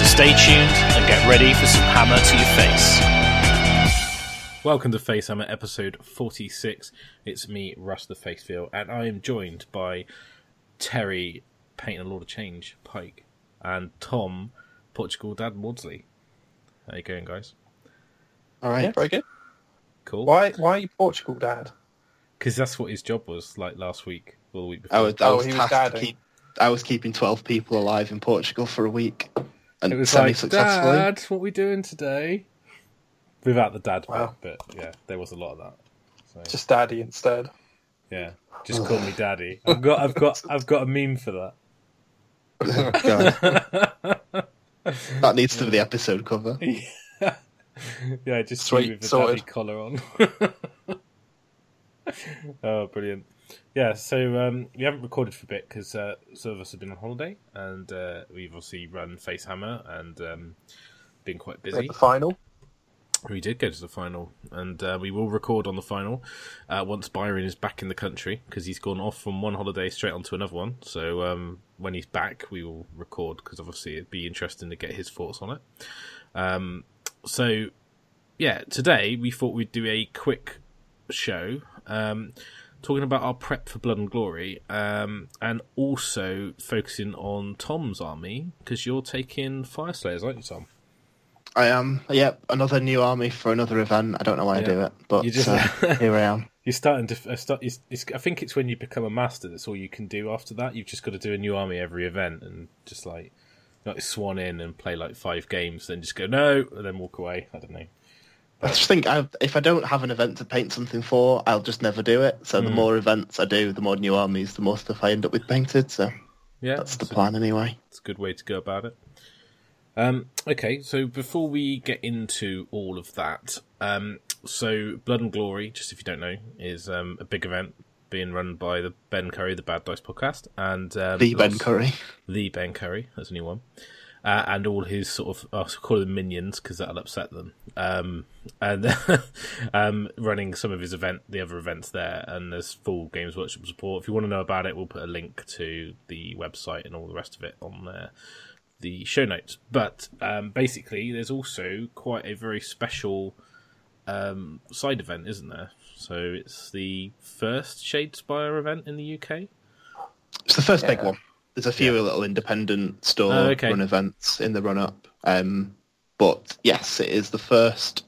So stay tuned and get ready for some hammer to your face. Welcome to Facehammer episode 46. It's me, Russ the Facefeel, and I am joined by Terry, Paint and Lord of Change, Pike and Tom, Portugal Dad Maudsley. How you going, guys? All right. Yeah, very good. Cool. Why? Why are you Portugal, Dad? Because that's what his job was like last week or the week before. I was, I Oh, was he was to keep. I was keeping twelve people alive in Portugal for a week, and it was like, semi-successfully. Dad, what we doing today? Without the dad Wow. bit, but yeah, there was a lot of that. So Just Daddy instead. yeah, just call me Daddy. I've got, I've got, I've got a meme for that. That needs to be the episode cover. yeah, just Sweet, Sweet, with the sorted. daddy collar on. oh, brilliant. Yeah, so um, we haven't recorded for a bit because uh, some of us have been on holiday and uh, we've obviously run Facehammer and um, been quite busy. the final. We did go to the final, and uh, we will record on the final uh, once Byron is back in the country because he's gone off from one holiday straight onto another one. So um, when he's back, we will record because obviously it'd be interesting to get his thoughts on it. Um, so yeah, today we thought we'd do a quick show um, talking about our prep for Blood and Glory, um, and also focusing on Tom's army because you're taking Fire Slayers, aren't you, Tom? I am. Yep, another new army for another event. I don't know why I do it, but just- uh, here I am. You're starting to uh, start. It's, it's, I think it's when you become a master. That's all you can do after that. You've just got to do a new army every event and just like not swan in and play like five games, then just go no, and then walk away. I don't know. I just think I, if I don't have an event to paint something for, I'll just never do it. So Hmm. the more events I do, the more new armies, the more stuff I end up with painted. So Yeah, that's the a- plan anyway. It's a good way to go about it. Um, okay, so before we get into all of that, um, so Blood and Glory, just if you don't know, is um, a big event being run by the Ben Curry, the Bad Dice podcast, and um, The Ben Curry. the Ben Curry, that's a new one, uh, and all his sort of I'll call them minions because that'll upset them. Um, and um, running some of his event, the other events there, and there's full Games Workshop support. If you want to know about it, we'll put a link to the website and all the rest of it on there, the show notes. But um, basically, there's also quite a very special um, side event, isn't there? So it's the first Shadespire event in the UK. It's the first big one. There's a few little independent store Oh, okay. run events in the run up. Um, but yes, it is the first,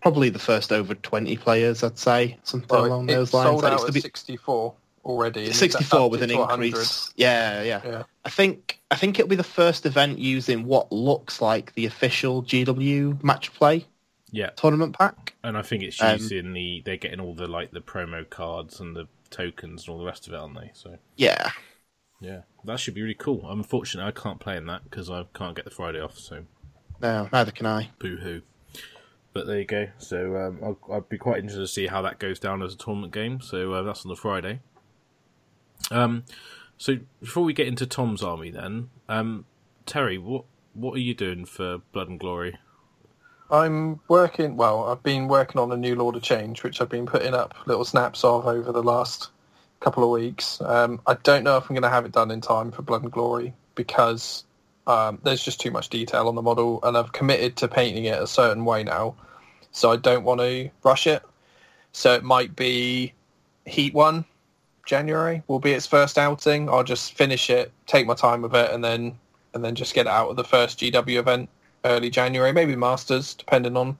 probably the first over 20 players, I'd say, something Well, along it those lines. sold That out used at to be 64 already. 64 with an increase. Yeah, yeah, Yeah. I think I think it'll be the first event using what looks like the official GW match play Yeah, tournament pack. And I think it's Um, using the they're getting all the like the promo cards and the tokens and all the rest of it, aren't they? So Yeah, yeah, that should be really cool. Unfortunately, I can't play in that because I can't get the Friday off. So no, neither can I. boo hoo. But there you go. So um, I'll, I'd be quite interested to see how that goes down as a tournament game. So uh, that's on the Friday. Um, so before we get into Tom's army, then um, Terry, what what are you doing for Blood and Glory? I'm working, well, I've been working on a new Lord of Change, which I've been putting up little snaps of over the last couple of weeks. Um, I don't know if I'm going to have it done in time for Blood and Glory because um, there's just too much detail on the model and I've committed to painting it a certain way now. So I don't want to rush it. So it might be Heat 1, January will be its first outing. I'll just finish it, take my time with it and then and then just get it out of the first GW event early January, maybe Masters, depending on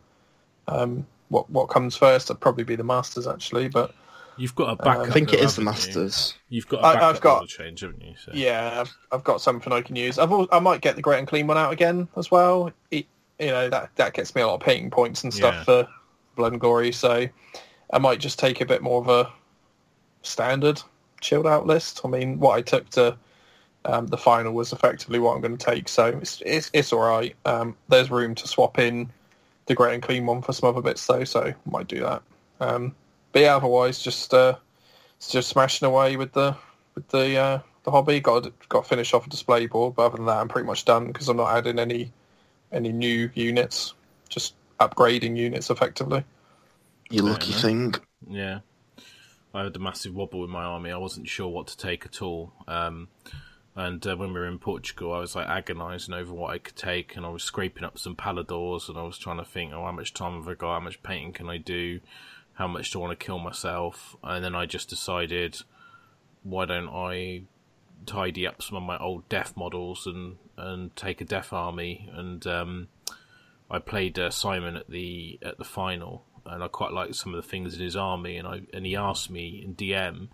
um, what what comes first. It'd probably be the Masters actually, but You've got a backup. I think it is the haven't you? Masters. You've got a I- backup I've got- Lord change, haven't you? So. yeah, I've, I've got something I can use. I've al- I might get the Great Unclean One out again as well. It, you know that that gets me a lot of painting points and stuff Yeah. for Blood and Glory, so I might just take a bit more of a standard chilled out list. I mean, what I took to um, the final was effectively what I'm going to take. So it's it's, it's all right. Um, there's room to swap in the Great Unclean One for some other bits though, so I might do that. Um, but yeah, otherwise just uh, just smashing away with the with the uh, the hobby. Got to, got to finish off a display board, but other than that, I'm pretty much done because I'm not adding any any new units. Just upgrading units effectively. You Fair lucky enough. thing. Yeah. I had a massive wobble in my army. I wasn't sure what to take at all. Um, and uh, when we were in Portugal, I was like agonising over what I could take, and I was scraping up some Paladors, and I was trying to think, oh, how much time have I got? How much painting can I do? How much do I want to kill myself? And then I just decided, why don't I tidy up some of my old death models and and take a death army? And um, I played uh, Simon at the at the final, and I quite liked some of the things in his army. And I and he asked me in DM,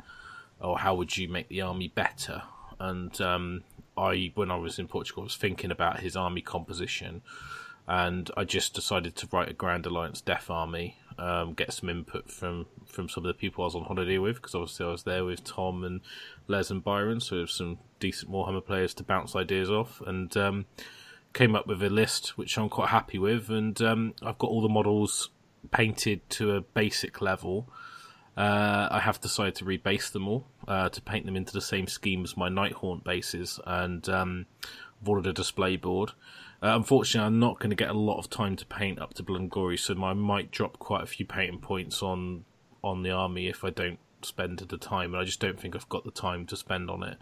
"Oh, how would you make the army better?" And um, I, when I was in Portugal, I was thinking about his army composition, and I just decided to write a Grand Alliance Death Army. Um, get some input from from some of the people I was on holiday with, because obviously I was there with Tom and Les and Byron, so some decent Warhammer players to bounce ideas off, and um, came up with a list which I'm quite happy with, and um, I've got all the models painted to a basic level. Uh, I have decided to rebase them all uh, to paint them into the same scheme as my Nighthaunt bases, and um, I've ordered a display board. Uh, unfortunately, I'm not going to get a lot of time to paint up to Glory, so I might drop quite a few painting points on on the army if I don't spend the time, and I just don't think I've got the time to spend on it.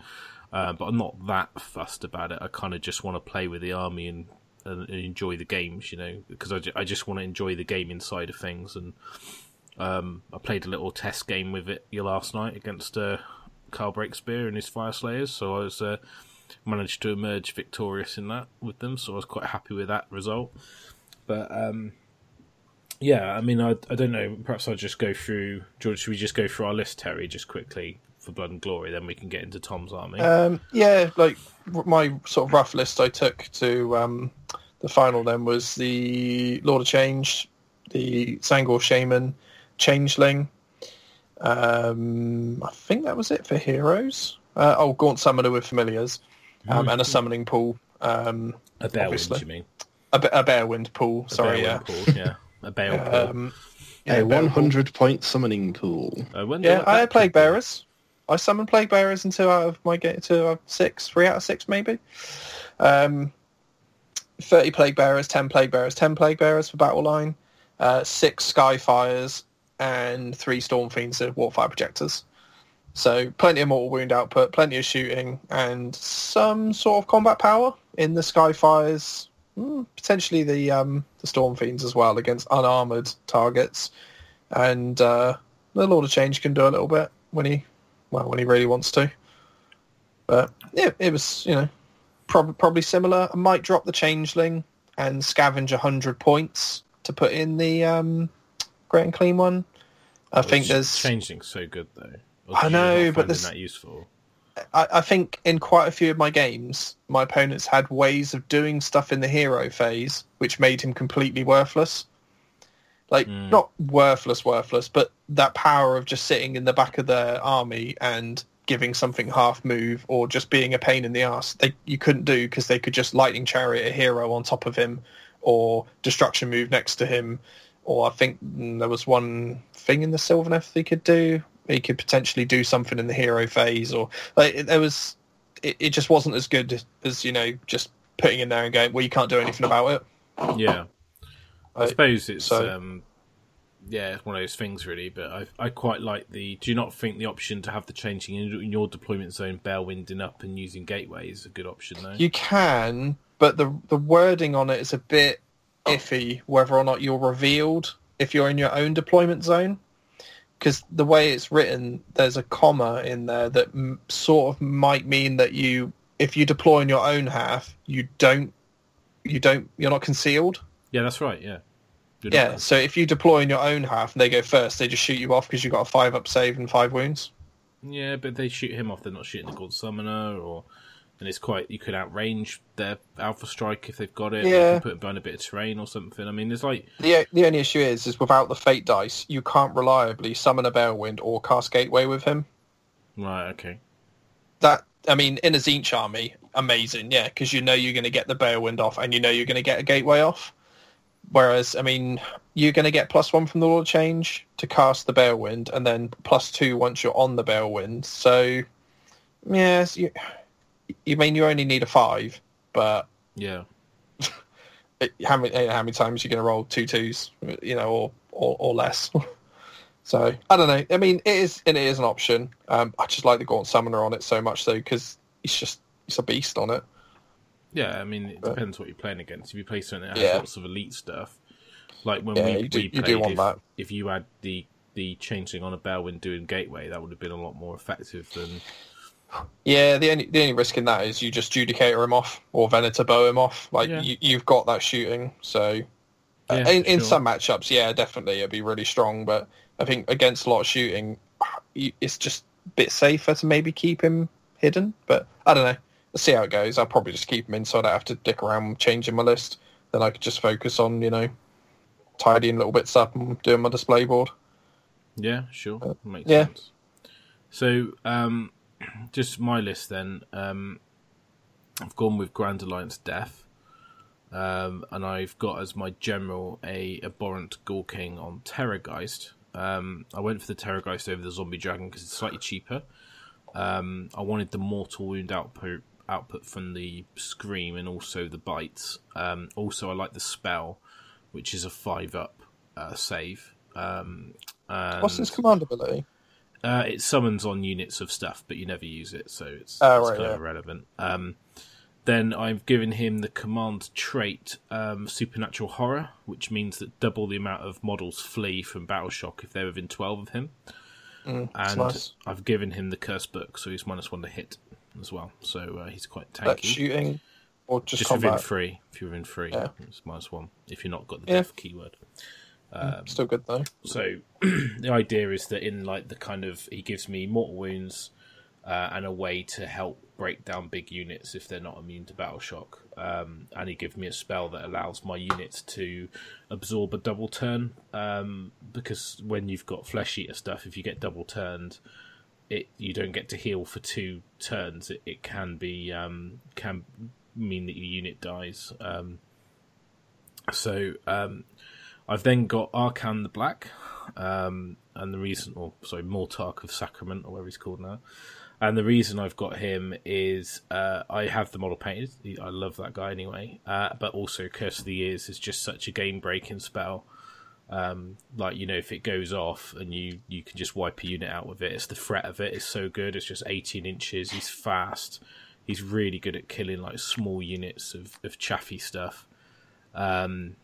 Uh, but I'm not that fussed about it. I kind of just want to play with the army and, and, and enjoy the games, you know, because I, ju- I just want to enjoy the game inside of things. And um, I played a little test game with it last night against uh, Carl Breakspear and his Fire Slayers, so I was uh, managed to emerge victorious in that with them. So I was quite happy with that result. But um, yeah, I mean, I I don't know. Perhaps I'll just go through. George, should we just go through our list, Terry, just quickly for Blood and Glory? Then we can get into Tom's army. Um, yeah, like my sort of rough list I took to um, the final then was the Lord of Change, the Tzaangor Shaman, Changeling. Um, I think that was it for heroes. Uh, oh, Gaunt Summoner with familiars, um, and a summoning pool. Um, a Balewind, obviously. you mean? a, be- a Balewind pool. A Sorry, yeah. Pool, yeah. A Bear pool. Um, A Bear pool. 100 point summoning pool. I wonder Yeah, I that had Plague. Bearers. I summoned Plague Bearers in two out of my game, two out of six, three out of six maybe. Um, Thirty Plague Bearers, ten Plague Bearers, ten Plague Bearers for Battle Line, uh, six Skyfires, and three Storm Fiends of Warpfire Projectors. So plenty of mortal wound output, plenty of shooting, and some sort of combat power in the Skyfires. Mm, potentially the um, the Storm Fiends as well against unarmored targets, and uh, the Lord of Change can do a little bit when he, well, when he really wants to. But yeah, it was you know prob- probably similar. I might drop the Changeling and scavenge hundred points to put in the um, Great Unclean One. I think there's Changeling's so good though. I do you not know, but this- that useful. I, I think in quite a few of my games, my opponents had ways of doing stuff in the hero phase which made him completely worthless. Like Mm. not worthless, worthless, but that power of just sitting in the back of their army and giving something half move or just being a pain in the ass. They you couldn't do because they could just lightning chariot a hero on top of him or destruction move next to him. Or I think mm, there was one thing in the Sylvaneth they could do. He could potentially do something in the hero phase, or like it- there was. It, it just wasn't as good as you know just putting in there and going, well, you can't do anything about it. Yeah. I I- suppose it's so- um, yeah, it's one of those things really. But I I quite like the. Do you not think the option to have the Changeling in, in your deployment zone, bell winding up and using gateway is a good option though? You can, but the the wording on it is a bit iffy whether or not you're revealed if you're in your own deployment zone. Because the way it's written, there's a comma in there that m- sort of might mean that you, if you deploy in your own half, you don't, you don't, you're not concealed. yeah, that's right. Yeah. You're Yeah. not- So if you deploy in your own half and they go first, they just shoot you off because you've got a five up save and five wounds. Yeah, but they shoot him off. They're not shooting the Gaunt Summoner, or and it's quite. You could outrange their Alpha Strike if they've got it. Yeah. You can put it behind a bit of terrain or something. I mean, there's like The the only issue is, is without the fate dice, you can't reliably summon a Balewind or cast Gateway with him. right, okay, that I mean, in a Tzeentch army, amazing, yeah, because you know you're going to get the Balewind off, and you know you're going to get a Gateway off. Whereas, I mean, you're going to get plus one from the Lord Change to cast the Balewind, and then plus two once you're on the Balewind. So, yes, you, you mean you only need a five, but Yeah. how many how many times are you going to roll two twos, you know, or or, or less? so I don't know. I mean, it is and it is an option. Um, I just like the Gaunt Summoner on it so much though because it's just it's a beast on it. Yeah, I mean, it But- depends what you're playing against. If you play something that has Yeah. lots of elite stuff, like when Yeah, we, you do- we you do played, want if, that. if you had the the changeling on a Balewind doing Gateway, that would have been a lot more effective than. Yeah, the only the only risk in that is you just Judicator him off or Venator bow him off. Like Yeah. you, you've got that shooting. So uh, Yeah, in, in sure. some matchups, yeah, definitely it'd be really strong. But I think against a lot of shooting, it's just a bit safer to maybe keep him hidden. But I don't know. Let's see how it goes. I'll probably just keep him in so I don't have to dick around changing my list. Then I could just focus on you know tidying little bits up and doing my display board. Yeah, sure, makes Uh, yeah. sense. So, um, just my list then. Um, I've gone with Grand Alliance Death, um, and I've got as my general a abhorrent Ghoul King on Terrorgeist. Um, I went for the Terrorgeist over the Zombie Dragon because it's slightly cheaper. Um, I wanted the Mortal Wound output output from the Scream and also the bites. Um, also, I like the spell, which is a five up uh, save. Um, and, What's his command ability? Uh, it summons on units of stuff, but you never use it, so it's, Oh, it's right, kind yeah. of irrelevant. Um, then I've given him the command trait um, Supernatural Horror, which means that double the amount of models flee from Battle Shock if they're within 12 of him. Mm, And nice. I've given him the Curse Book, so he's minus one to hit as well. So uh, he's quite tanky. shooting or just, Just within three. If you're within three, Yeah. it's minus one. If you're not got the Yeah. death keyword. Um, Still good though. So the idea is that in like the kind of he gives me mortal wounds uh, and a way to help break down big units if they're not immune to battle shock. Um, and he gives me a spell that allows my units to absorb a double turn. Um, because when you've got flesh eater stuff, if you get double turned, it you don't get to heal for two turns. It, it can be um, can mean that your unit dies. Um, so um, I've then got Arkhan the Black, um, and the reason, or sorry, Mortarch of Sacrament, or whatever he's called now. And the reason I've got him is uh, I have the model painted. I love that guy anyway. Uh, but also, Curse of the Years is just such a game breaking spell. Um, like you know, if it goes off and you you can just wipe a unit out with it. It's the threat of it is so good. It's just 18 inches. He's fast. He's really good at killing like small units of, of chaffy stuff. Um,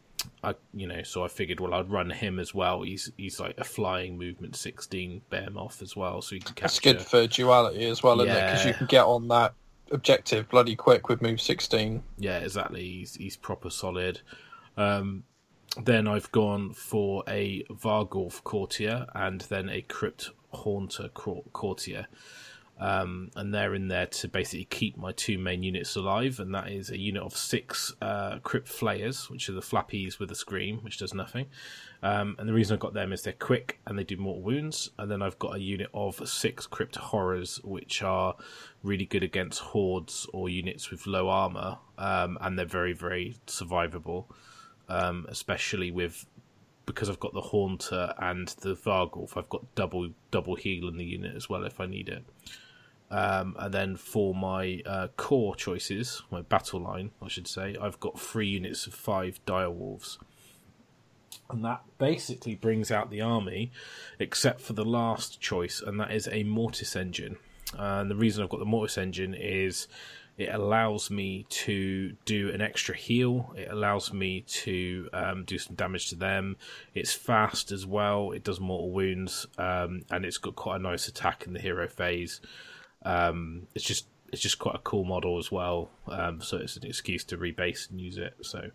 I you know, so I figured well I'd run him as well. He's he's like a flying movement sixteen bear moth as well, so he can That's capture. good for duality as well, isn't it? Because you can get on that objective bloody quick with move 16. Yeah, exactly. He's he's proper solid. Um, then I've gone for a Varghulf courtier and then a Crypt Haunter courtier. Um, and they're in there to basically keep my two main units alive, and that is a unit of six uh, Crypt Flayers, which are the flappies with a scream, which does nothing. Um, and the reason I've got them is they're quick and they do mortal wounds. And then I've got a unit of six Crypt Horrors, which are really good against hordes or units with low armor, um, and they're very, very survivable, um, especially with because I've got the Haunter and the Varghulf. I've got double double heal in the unit as well if I need it. Um, and then for my uh, core choices, my battle line, I should say, I've got three units of five dire wolves. And that basically brings out the army, except for the last choice, and that is a Mortis engine. And the reason I've got the Mortis engine is it allows me to do an extra heal. It allows me to um, do some damage to them. It's fast as well. It does mortal wounds, um, and it's got quite a nice attack in the hero phase. Um, it's just it's just quite a cool model as well. Um, so it's an excuse to rebase and use it. So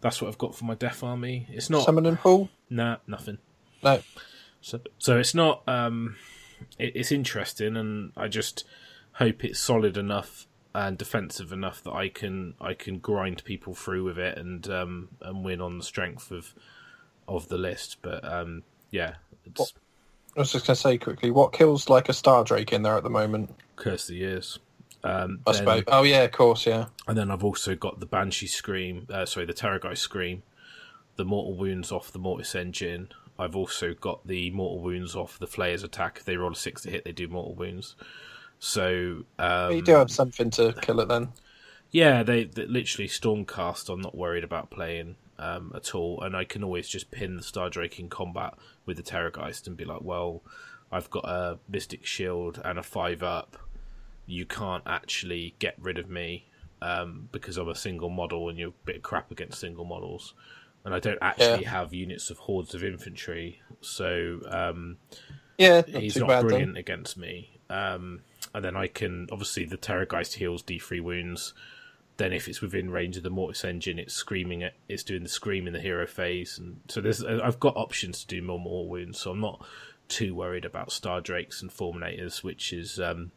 that's what I've got for my Death Army. It's not Summoning pool? nah nothing. No. So so it's not um, it, it's interesting, and I just hope it's solid enough and defensive enough that I can I can grind people through with it and um, and win on the strength of of the list. But um, yeah, it's I was just going to say quickly, what kills like a Star Drake in there at the moment? curse the years. Um, I then- suppose. Oh yeah, of course, yeah. and then I've also got the Banshee Scream, uh, sorry, the Terrorgeist Scream, the Mortal Wounds off the Mortis Engine. I've also got the Mortal Wounds off the Flayer's attack. If they roll a six to hit, they do Mortal Wounds. So um, you do have something to kill it then. yeah, they, they literally Stormcast. I'm not worried about playing um, at all, and I can always just pin the Star Drake in combat with the Terrorgeist and be like, well, I've got a Mystic Shield and a five up. You can't actually get rid of me um, because I'm a single model, and you're a bit crap against single models. And I don't actually have units of hordes of infantry, so um, Yeah, not he's not brilliant then. against me. Um, and then I can obviously the Terrorgeist heals D3 wounds. Then if it's within range of the Mortis engine, it's screaming it. It's doing the scream in the hero phase, and so there's I've got options to do more more wounds. So I'm not too worried about Star Drakes and Fulminators, which is um,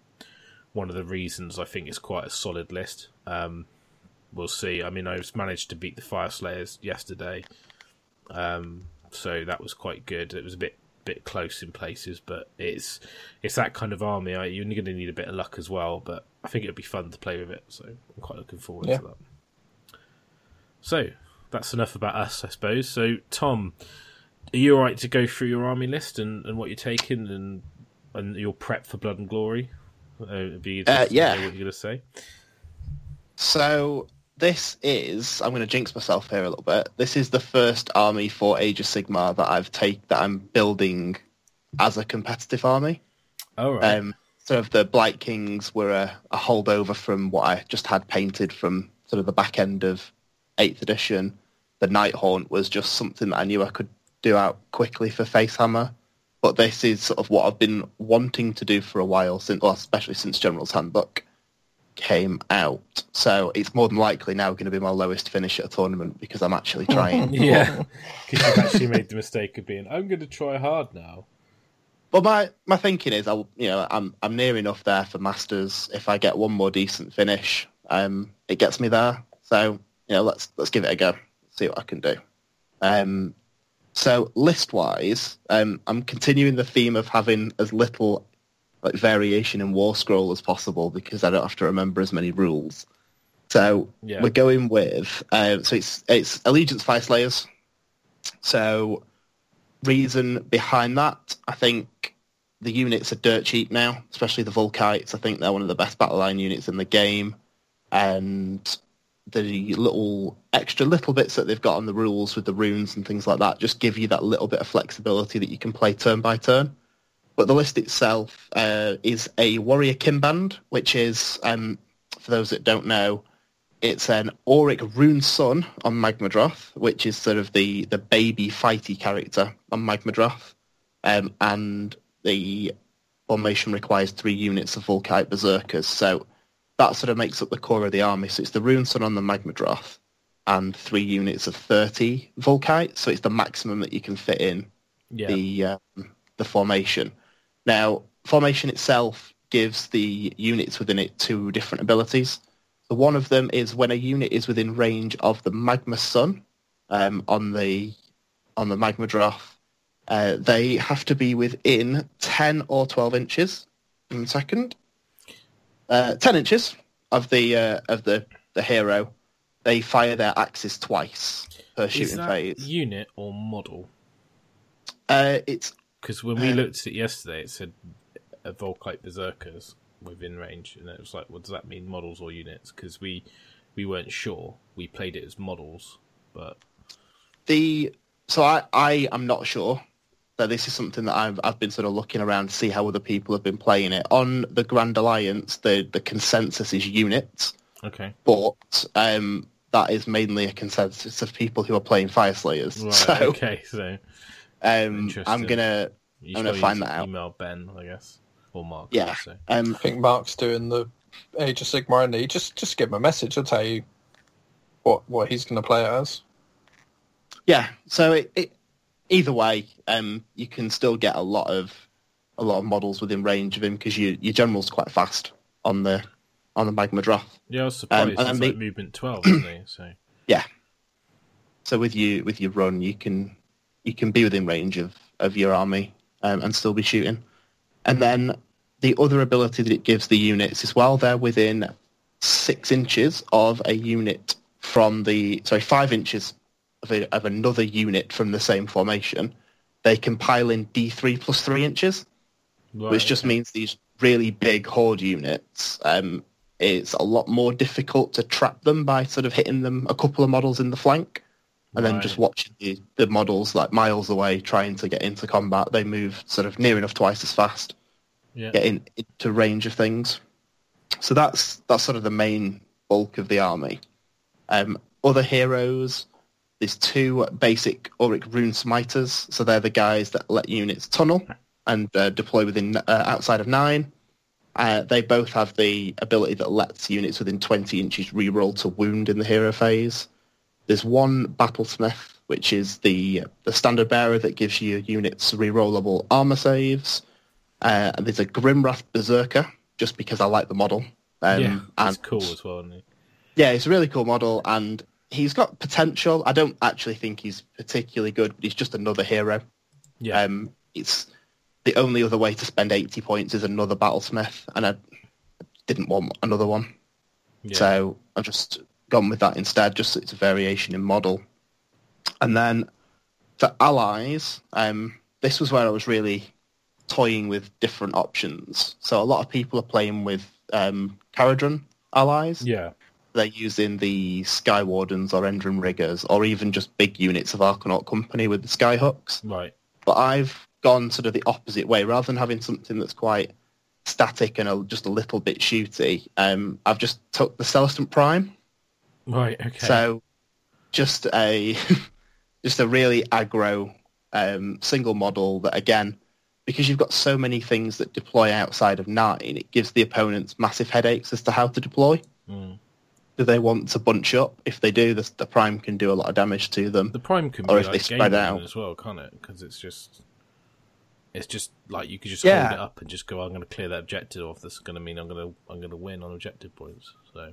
one of the reasons I think it's quite a solid list. Um, we'll see. I mean, I was managed to beat the Fire Slayers yesterday, um, so that was quite good. It was a bit bit close in places, but it's it's that kind of army. You're going to need a bit of luck as well, but I think it'd be fun to play with it. So I'm quite looking forward Yeah. to that. So that's enough about us, I suppose. So Tom, are you all right to go through your army list and, and what you're taking and and your prep for Blood and Glory? Uh, it'd be to yeah. what you're going to say. So this is I'm going to jinx myself here a little bit. This is the first army for Age of Sigmar that I've take that I'm building as a competitive army. All right. Um, sort of the Blight Kings were a, a holdover from what I just had painted from sort of the back end of eighth edition. The Night Haunt was just something that I knew I could do out quickly for Facehammer. But this is sort of what I've been wanting to do for a while, since, well, especially since General's Handbook came out. So it's more than likely now going to be my lowest finish at a tournament because I'm actually trying. yeah, because you've actually made the mistake of being. I'm going to try hard now. But my, my thinking is, I you know I'm I'm near enough there for masters. If I get one more decent finish, um, it gets me there. So you know, let's let's give it a go. See what I can do. Um, so list wise, um, I'm continuing the theme of having as little like variation in War Scroll as possible because I don't have to remember as many rules. So Yeah. we're going with uh, so it's it's Allegiance Fire Slayers. So reason behind that, I think the units are dirt cheap now, especially the Vulkites. I think they're one of the best battle line units in the game, and the little extra little bits that they've got on the rules with the runes and things like that just give you that little bit of flexibility that you can play turn by turn. But the list itself uh, is a warrior Kinband, which is, um, for those that don't know, it's an Auric Runeson on Magmadroth, which is sort of the, the baby fighty character on Magmadroth. Um, and the formation requires three units of Vulkite Berserkers. So that sort of makes up the core of the army. So it's the Runeson on the Magmadroth and three units of 30 Vulkite. So it's the maximum that you can fit in Yeah, the um, the formation. Now, formation itself gives the units within it two different abilities. So one of them is when a unit is within range of the magma sun um, on the on the Magmadroth, uh, they have to be within ten or twelve inches. One second, uh, ten inches of the uh, of the the hero. They fire their axes twice per is shooting that phase. unit or model? Uh, it's Because when we Uh, looked at it yesterday, it said a Vulkite Berserkers within range, and it was like, what does that mean, models or units? Because we we weren't sure. We played it as models, but the so I I am not sure that this is something that I've I've been sort of looking around to see how other people have been playing it on the Grand Alliance. The the consensus is units, okay, but um, that is mainly a consensus of people who are playing Fire Slayers. right, so okay. So um, I'm gonna you I'm gonna find need that out. Email Ben, I guess, or Mark. Yeah. So. um, I think Mark's doing the Age of Sigmar, and he just just give him a message. I'll tell you what what he's going to play it as. yeah. So it, it either way, um, you can still get a lot of a lot of models within range of him because you, your general's quite fast on the on the magma. Yeah, I was surprised. Um, it's like movement twelve, isn't he? So Yeah. So with you with your run, you can you can be within range of, of your army um, and still be shooting. And then the other ability that it gives the units is while they're within six inches of a unit from the sorry five inches of, a, of another unit from the same formation, they can pile in D3 plus three inches, Right, which just means these really big horde units. Um, it's a lot more difficult to trap them by sort of hitting them a couple of models in the flank, and then just watching the, the models like miles away trying to get into combat. They move sort of near enough twice as fast Yeah. get in, into range of things. So that's that's sort of the main bulk of the army. Um, other heroes, there's two basic Auric Runesmiters. So they're the guys that let units tunnel and uh, deploy within uh, outside of nine. Uh, they both have the ability that lets units within 20 inches reroll to wound in the hero phase. There's one battlesmith, which is the the standard bearer that gives you units rerollable armor saves. Uh, and there's a Grimwrath Berserker, just because I like the model. Um, yeah, it's cool as well, isn't it? Yeah, it's a really cool model, and he's got potential. I don't actually think he's particularly good, but he's just another hero. Yeah. Um, it's the only other way to spend 80 points is another Battlesmith, and I didn't want another one. yeah. So I've just gone with that instead, just so it's a variation in model. And then for allies, um, this was where I was really toying with different options. So a lot of people are playing with um, Kharadron allies. yeah. They're using the Sky Wardens or Endrin Riggers, or even just big units of Arcanaut Company with the Skyhooks Right. but I've gone sort of the opposite way. Rather than having something that's quite static and a, just a little bit shooty, um, I've just took the Celestant Prime. Right. Okay. So just a just a really aggro um, single model that again, because you've got so many things that deploy outside of nine, it gives the opponents massive headaches as to how to deploy. Mm. Do they want to bunch up? If they do, the, the Prime can do a lot of damage to them. The prime can be Or if like they spread out. as well, can't it? Because it's just, it's just like you could just Yeah. hold it up and just go. I'm going to clear that objective off. This is going to mean I'm going to I'm going to win on objective points. So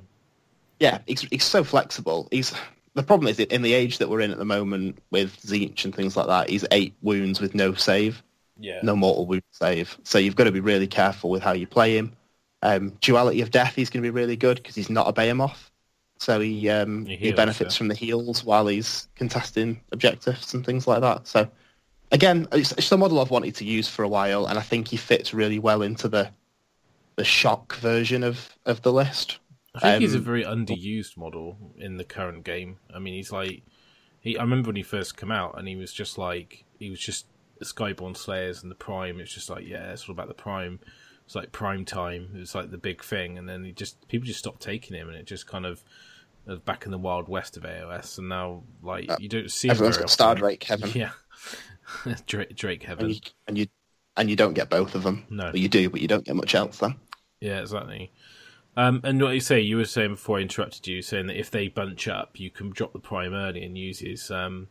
yeah, he's, he's so flexible. He's the problem is in the age that we're in at the moment with Tzeentch and things like that, he's eight wounds with no save, yeah, no mortal wound save. So you've got to be really careful with how you play him. Um, Duality of Death, he's going to be really good because he's not a Behemoth. So he um, He he, benefits yeah. from the heals while he's contesting objectives and things like that. So again, it's, it's a model I've wanted to use for a while, and I think he fits really well into the the shock version of, of the list. I think he's a um, very underused model in the current game. I mean, he's like, he. I remember when he first came out, and he was just like, he was just Skyborn Slayers and the Prime. It's just like, yeah, it's all about the Prime. It's like Prime Time. It's like the big thing, and then he just people just stopped taking him, and it just kind of back in the wild west of AOS, and now like you don't see Uh, Everyone's very got Star. Drake Heaven. Yeah, Drake, Drake and Heaven. you, and you and you don't get both of them. No. Well, you do, but you don't get much else then. Yeah, exactly. Um, and what you say, you were saying before I interrupted you, saying that if they bunch up, you can drop the prime early and use his um,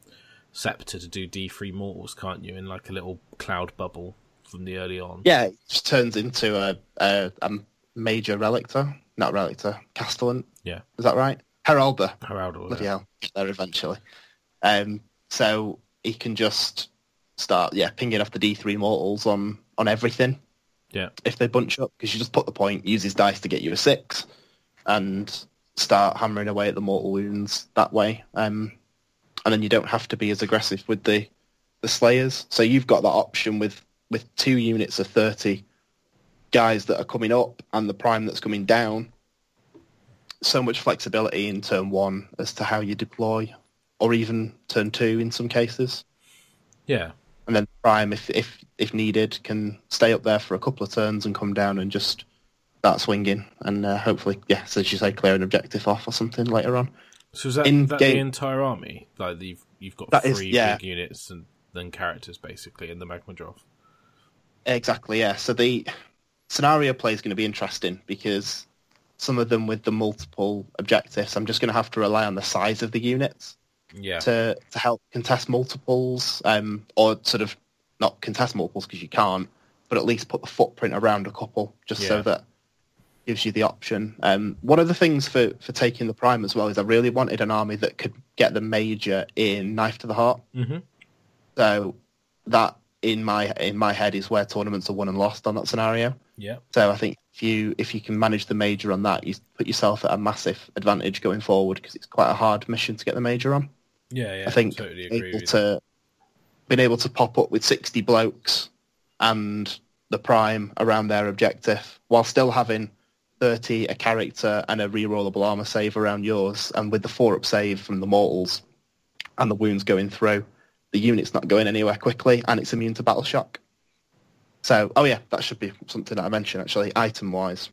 scepter to do D three mortals, can't you? In like a little cloud bubble from the early on. Yeah, it just turns into a a, a major relictor, not relictor, castellan. Yeah. is that right? Heralder. Heraldor. Bloody yeah. hell, there eventually. Um, so he can just start, yeah, pinging off the D three mortals on on everything Yeah. if they bunch up because you just put the point, use his dice to get you a six, and start hammering away at the mortal wounds that way. Um, and then you don't have to be as aggressive with the the slayers. So you've got that option with with two units of thirty guys that are coming up and the prime that's coming down. So much flexibility in turn one as to how you deploy, or even turn two in some cases Yeah. and then Prime, if if if needed, can stay up there for a couple of turns and come down and just start swinging, and uh, hopefully, yeah, so as you say, clear an objective off or something later on. So is that, In that the entire army? Like you've you've got three is- yeah. big units and then characters basically in the Magmadroth. Exactly, yeah. So the scenario play is going to be interesting because some of them with the multiple objectives, I'm just going to have to rely on the size of the units Yeah. to to help contest multiples, um, or sort of not contest multiples because you can't, but at least put the footprint around a couple just Yeah. so that gives you the option. Um, one of the things for, for taking the prime as well is I really wanted an army that could get the major in knife to the heart. hmm So that in my in my head is where tournaments are won and lost on that scenario. Yeah. So I think if you if you can manage the major on that, you put yourself at a massive advantage going forward because it's quite a hard mission to get the major on. Yeah, yeah. I think totally able to being able to pop up with sixty blokes and the prime around their objective while still having thirty a character and a rerollable armor save around yours, and with the four up save from the mortals and the wounds going through, the unit's not going anywhere quickly and it's immune to battle shock. So, oh yeah, that should be something that I mentioned actually, item wise.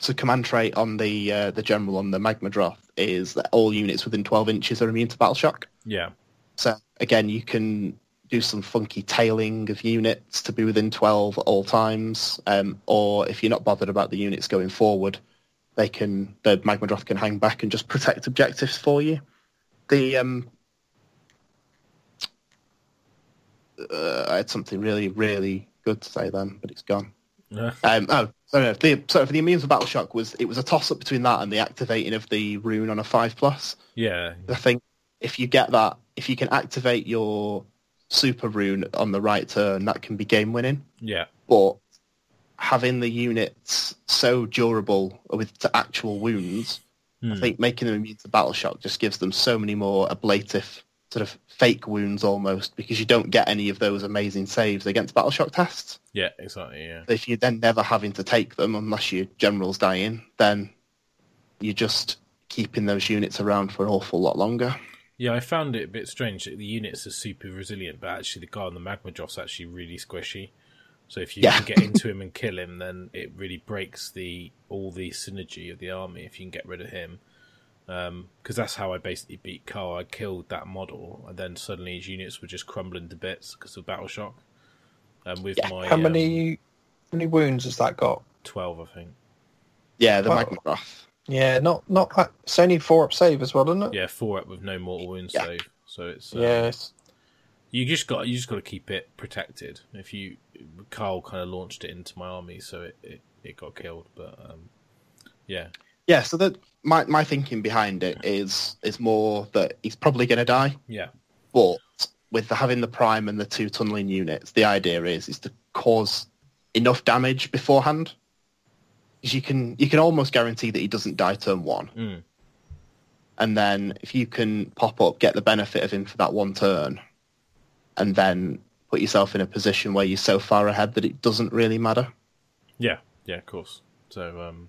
So command trait on the uh, the general on the magma droth is that all units within 12 inches are immune to battle shock. Yeah. So again, you can do some funky tailing of units to be within 12 at all times, um, or if you're not bothered about the units going forward, they can the magma droth can hang back and just protect objectives for you. The um, uh, I had something really really good to say then, but it's gone. Yeah. Um, oh, sorry, the, sorry, for the immune to battle shock was it was a toss up between that and the activating of the rune on a five plus. Yeah. I think if you get that, if you can activate your super rune on the right turn, that can be game winning. Yeah. But having the units so durable with to actual wounds, I Hmm. think making them immune to battle shock just gives them so many more ablative sort of fake wounds almost because you don't get any of those amazing saves against battle shock tests. Yeah, exactly, yeah. If you're then never having to take them unless your general's dying, then you're just keeping those units around for an awful lot longer. Yeah, I found it a bit strange that the units are super resilient, but actually the guy on the magma dross actually really squishy. So if you Yeah. can get into him and kill him, then it really breaks the all the synergy of the army. If you can get rid of him, because that's how I basically beat Carl. I killed that model, and then suddenly his units were just crumbling to bits because of battle shock. And with Yeah. my How um, many how many wounds has that got? twelve, I think. Yeah, the Oh. Magmadroth. Yeah, not not that. It's only four up save as well, isn't it? Yeah, four up with no mortal wounds Yeah. save. So it's uh, Yes. You just got you just got to keep it protected. If you Carl kind of launched it into my army, so it, it, it got killed. But um, yeah, Yeah, so that my my thinking behind it is is more that he's probably going to die, yeah, but with the, having the prime and the two tunneling units, the idea is is to cause enough damage beforehand. you can you can almost guarantee that he doesn't die turn one, mm. and then if you can pop up, get the benefit of him for that one turn, and then put yourself in a position where you're so far ahead that it doesn't really matter. yeah, yeah, of course. So um,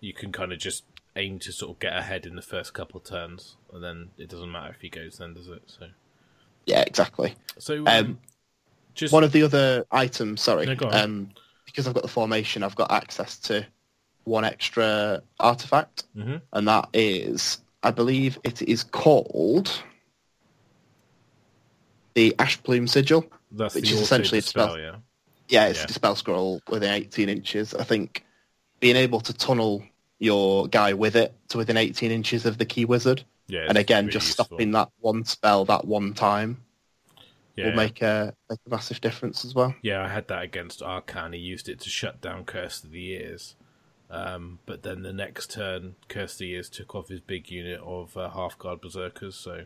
you can kind of just aim to sort of get ahead in the first couple of turns, and then it doesn't matter if he goes, then does it? So Yeah, exactly. so um, Um, just One of the other items, sorry, No, um, because I've got the formation, I've got access to one extra artifact, Mhm. and that is, I believe it is called the Ash Plume Sigil. that's which is essentially a spell. yeah, Yeah, it's Yeah. a dispel scroll within 18 inches. I think being able to tunnel your guy with it to within 18 inches of the key wizard, yeah. and again, really just useful. stopping that one spell that one time yeah, will make a, make a massive difference as well. Yeah, I had that against Arkhan. He used it to shut down Curse of the Years. Um, but then the next turn, Curse of the Years took off his big unit of uh, Hearthguard berserkers. So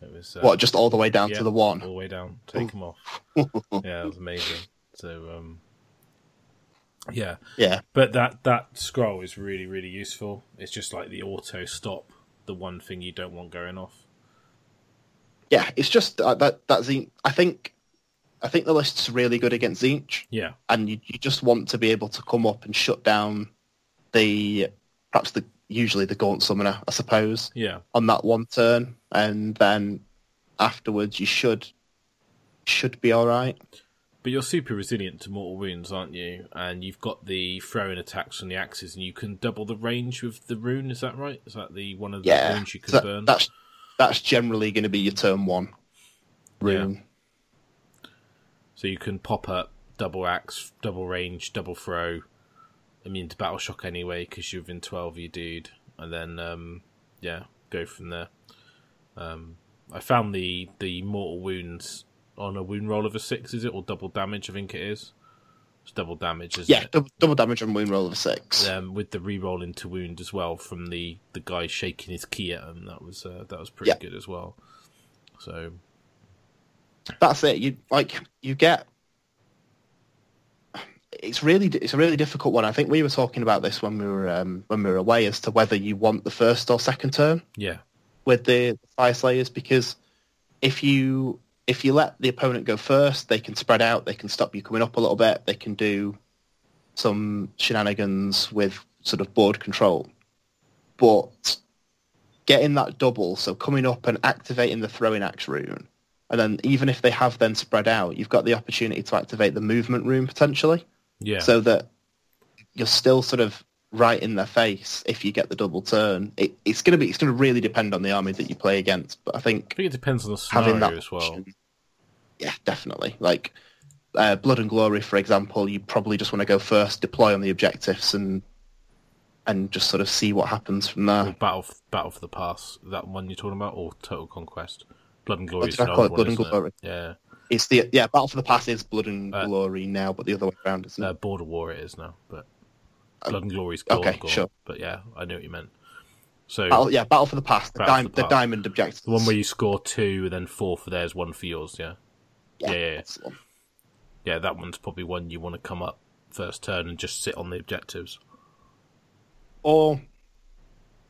it was uh, What, just all the way down yeah, to the one? all the way down, take them off. yeah, it was amazing. So um, yeah, Yeah. but that that scroll is really really useful. It's just like the auto stop, the one thing you don't want going off. yeah, it's just uh, that that Tzeentch. I think I think the list's really good against Tzeentch, Yeah, and you, you just want to be able to come up and shut down the perhaps the usually the Gaunt Summoner, I suppose, yeah, on that one turn, and then afterwards you should should be all right. But you're super resilient to mortal wounds, aren't you? And you've got the throwing attacks from the axes, and you can double the range with the rune. Is that right? Is that the one of the Yeah, runes you can that- burn? that's that's generally going to be your turn one rune. So you can pop up double axe, double range, double throw, immune to battle shock anyway because you're within twelve of your dude, and then um, yeah, go from there. Um, I found the the mortal wounds on a wound roll of a six, is it or double damage? I think it is. It's double damage, isn't Yeah, it? double, double damage on wound roll of a six. um, with the re-roll into wound as well from the, the guy shaking his key at him. That was uh, that was pretty Yeah. good as well. So That's it. You like you get it's really it's a really difficult one. I think we were talking about this when we were um, when we were away as to whether you want the first or second turn Yeah. with the fire slayers because if you if you let the opponent go first, they can spread out, they can stop you coming up a little bit, they can do some shenanigans with sort of board control. But getting that double, so coming up and activating the throwing axe rune, and then even if they have then spread out, you've got the opportunity to activate the movement rune potentially, Yeah. so that you're still sort of right in their face if you get the double turn. It, it's going to be it's going to really depend on the army that you play against, but I think I think it depends on the scenario that as well. option- Yeah, definitely. Like uh, Blood and Glory, for example, you probably just want to go first, deploy on the objectives, and and just sort of see what happens from Or there. Battle for, Battle for the Pass, that one you're talking about, or Total Conquest? Blood and Glory is I call it? one, and isn't it? Yeah. It's the yeah Battle for the Pass is Blood and Uh, Glory now, but the other way around, isn't Uh, it? Border War it is now, but Blood and Glory's gone. okay, gone. sure. But yeah, I know what you meant. So Battle, yeah, Battle for the Pass, the, dim- the the diamond objectives. the one where you score two and then four for theirs, one for yours. Yeah, yeah, yeah, yeah. that's the one. yeah. That one's probably one you want to come up first turn and just sit on the objectives. Or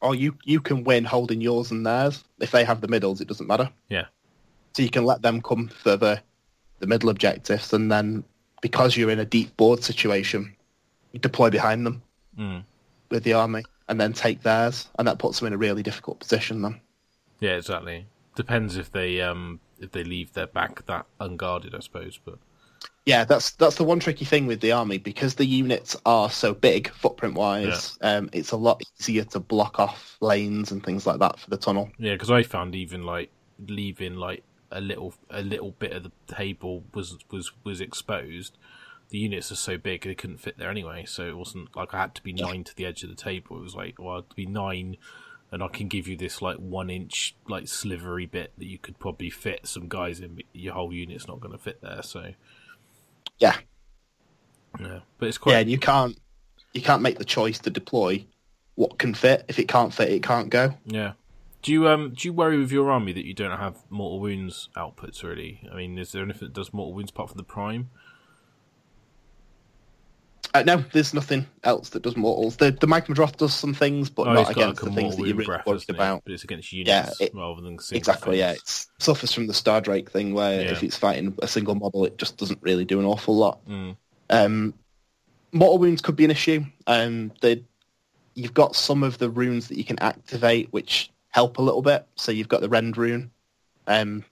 or you you can win holding yours and theirs. If they have the middles, it doesn't matter. Yeah, So you can let them come for the, the middle objectives, and then because you're in a deep board situation, deploy behind them Mm. with the army, and then take theirs, and that puts them in a really difficult position. Then, yeah, exactly. Depends if they um if they leave their back that unguarded, I suppose. But yeah, that's that's the one tricky thing with the army because the units are so big footprint wise. Um, it's a lot easier to block off lanes and things like that for the tunnel. yeah, because I found even like leaving like a little a little bit of the table was was was exposed. The units are so big they couldn't fit there anyway, so it wasn't like I had to be nine to the edge of the table. It was like, well, I'd be nine, and I can give you this like one inch like slivery bit that you could probably fit some guys in. But your whole unit's not going to fit there, so Yeah, yeah. But it's quite yeah, and you can't you can't make the choice to deploy what can fit. If it can't fit, it can't go. Yeah. Do you um do you worry with your army that you don't have mortal wounds outputs really? I mean, is there anything that does mortal wounds apart from the prime? Uh, no, there's nothing else that does mortals. The the Magmadroth does some things, but Oh, not against like the things that you're really worried about. But it's against Yeah, units it- rather than Exactly, yeah. It suffers from the Star Drake thing where Yeah. if it's fighting a single model, it just doesn't really do an awful lot. Mm. Um, mortal wounds could be an issue. Um, they, you've got some of the runes that you can activate which help a little bit. So you've got the Rend rune. Um,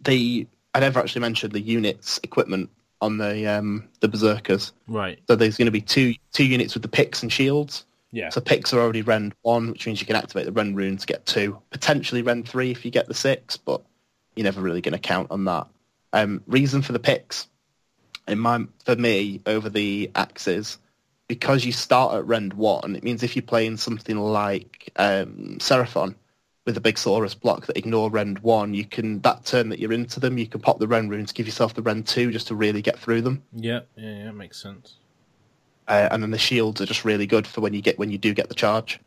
the I never actually mentioned the units equipment on the um, the berserkers. Right. So there's going to be two two units with the picks and shields. Yeah. So picks are already Rend 1, which means you can activate the Rend rune to get 2. Potentially Rend 3 if you get the 6, but you're never really going to count on that. Um, reason for the picks, in my, for me, over the axes, because you start at Rend 1, it means if you're playing something like um, Seraphon with a big Saurus block that ignore Rend 1, you can, that turn that you're into them, you can pop the Rend rune to give yourself the Rend 2 just to really get through them. Yeah, yeah, yeah, makes sense. uh, and then the shields are just really good for when you get when you do get the charge,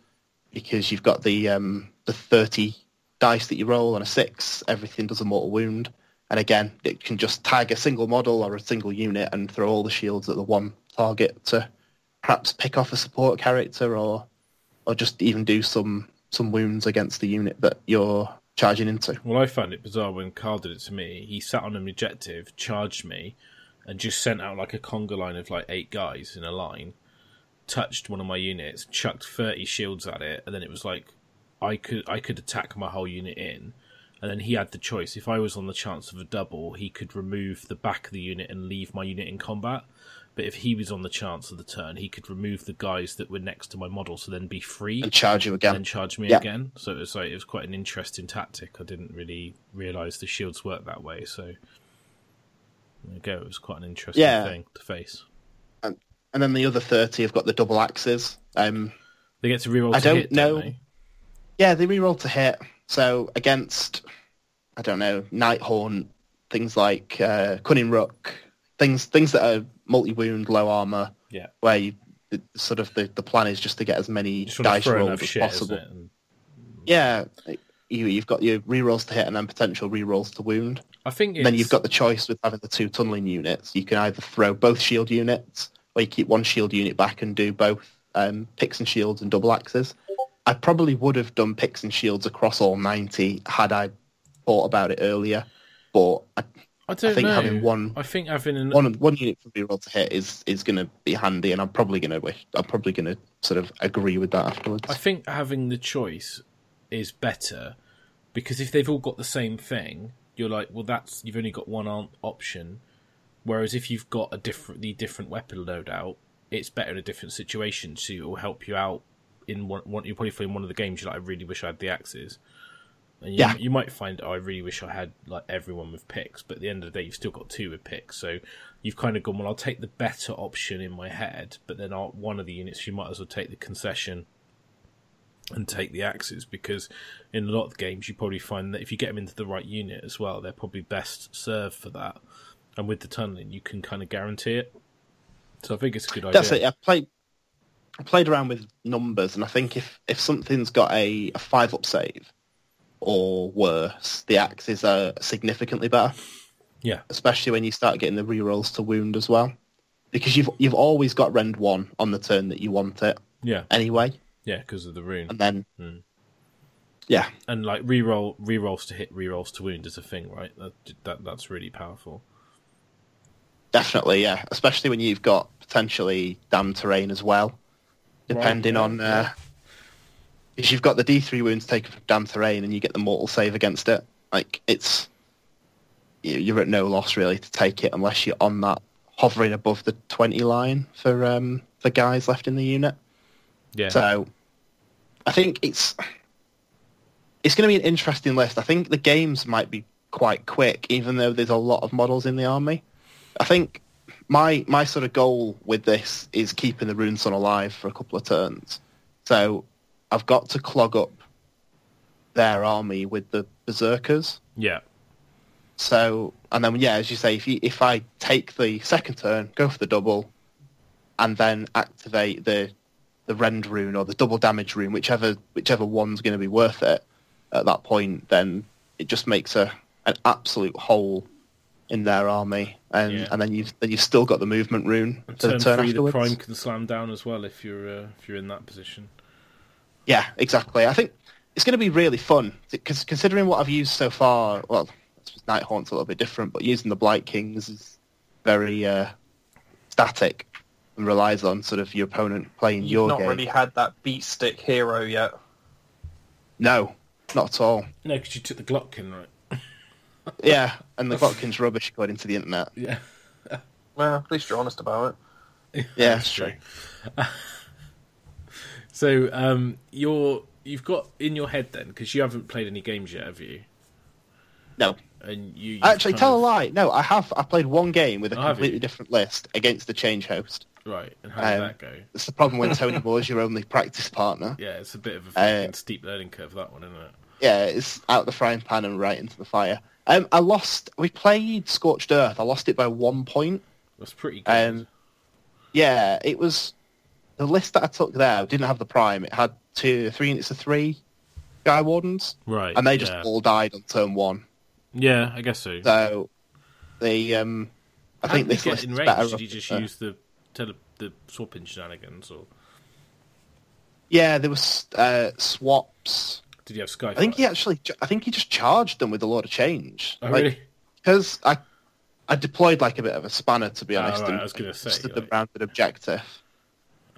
because you've got the um, the thirty dice that you roll on a six. Everything does a mortal wound, and again, it can just tag a single model or a single unit and throw all the shields at the one target to perhaps pick off a support character or or just even do some some wounds against the unit that you're charging into. Well, I found it bizarre when Carl did it to me. He sat on an objective, charged me, and just sent out like a conga line of like eight guys in a line, touched one of my units, chucked thirty shields at it, and then it was like I could I could attack my whole unit in, and then he had the choice. If I was on the chance of a double, he could remove the back of the unit and leave my unit in combat. But if he was on the chance of the turn, he could remove the guys that were next to my model, so then be free And charge you again. and charge me Yeah. again. So it was like it was quite an interesting tactic. I didn't really realise the shields work that way. So there you go. It was quite an interesting Yeah. thing to face. And then the other thirty have got the double axes. Um, They get to reroll. I to don't hit, know. Don't? Yeah, they reroll to hit. So against, I don't know, Nighthaunt, things like uh, Cunning Rook, things things that are multi-wound, low armor, Yeah. where you, the, sort of the, the plan is just to get as many Just want to dice rolls as shit, possible. And Yeah, you, you've got your rerolls to hit and then potential rerolls to wound. I think then you've got the choice with having the two tunneling units. You can either throw both shield units or you keep one shield unit back and do both um, picks and shields and double axes. I probably would have done picks and shields across all 90 had I thought about it earlier. But I, I don't I think know. having one I think having an one one unit for reroll to hit is is going to be handy, and I'm probably going to wish I'm probably going to sort of agree with that afterwards. I think having the choice is better because if they've all got the same thing, you're like, well, that's you've only got one on- option. Whereas if you've got a different the different weapon loadout, it's better in a different situation, so it will help you out in one. one you probably find one of the games you're like, I really wish I had the axes. And you, Yeah. you might find, oh, I really wish I had like everyone with picks, but at the end of the day, you've still got two with picks, so you've kind of gone, well, I'll take the better option in my head, but then I'll, one of the units you might as well take the concession and take the axes because in a lot of the games you probably find that if you get them into the right unit as well, they're probably best served for that. And with the tunneling, you can kind of guarantee it. So I think it's a good idea. That's it. I played I played around with numbers, and I think if if something's got a, a five up save or worse, the axes are significantly better. Yeah, especially when you start getting the rerolls to wound as well, because you've you've always got rend one on the turn that you want it yeah, anyway, yeah, because of the rune. and then Hmm. yeah, And like reroll, rerolls to hit, rerolls to wound is a thing, right? That, that that's really powerful. definitely yeah, especially when you've got potentially damn terrain as well, depending yeah, on. Uh, you've got the D3 wounds taken from damn terrain and you get the mortal save against it, like it's you- you're at no loss really to take it unless you're on that hovering above the 20 line for um for guys left in the unit. Yeah, So I think it's it's going to be an interesting list. I think the games might be quite quick, even though there's a lot of models in the army. I think my my sort of goal with this is keeping the Runeson alive for a couple of turns. So I've got to clog up their army with the berserkers. yeah, So and then yeah, as you say, if you, if I take the second turn, go for the double, and then activate the the rend rune or the double damage rune, whichever whichever one's going to be worth it at that point, then it just makes a an absolute hole in their army, and Yeah. and then you've then you've still got the movement rune and turn turn three, the prime can slam down as well if you're uh, if you're in that position. Yeah, exactly. I think it's going to be really fun because considering what I've used so far, well, Nighthaunt's a little bit different, but using the Blight Kings is very uh, static and relies on sort of your opponent playing your game. You've your not game. really had that beat stick hero yet. No, not at all. No, because you took the Glotkin, right? Yeah, and the Glotkin's rubbish according to the internet. Yeah, Well, at least you're honest about it. Yeah, That's true. So um, you're you've got in your head then because you haven't played any games yet, have you? No, And you actually, tell of- a lie. No, I have. I played one game with a Oh, completely different list against the change host. right. And how did Um, that go? It's the problem when Tony Moore's your only practice partner. Yeah, it's a bit of a Uh, steep learning curve that one, isn't it? yeah, it's out the frying pan and right into the fire. Um, I lost. We played Scorched Earth. I lost it by one point. That's pretty good. Um, yeah, it was the list that I took there didn't have the prime. It had two, three units of three guy wardens, right, and they just yeah. all died on turn one. yeah, I guess so. So the um, I How think this list is better. Did you just use the tele- the swapping shenanigans, or Yeah, there was uh, swaps. did you have Sky? I think he actually. I think he just charged them with a lot of change. Oh, Like, really? because I I deployed like a bit of a spanner to be Oh, honest. right, and I was gonna say, stood the rounded objective.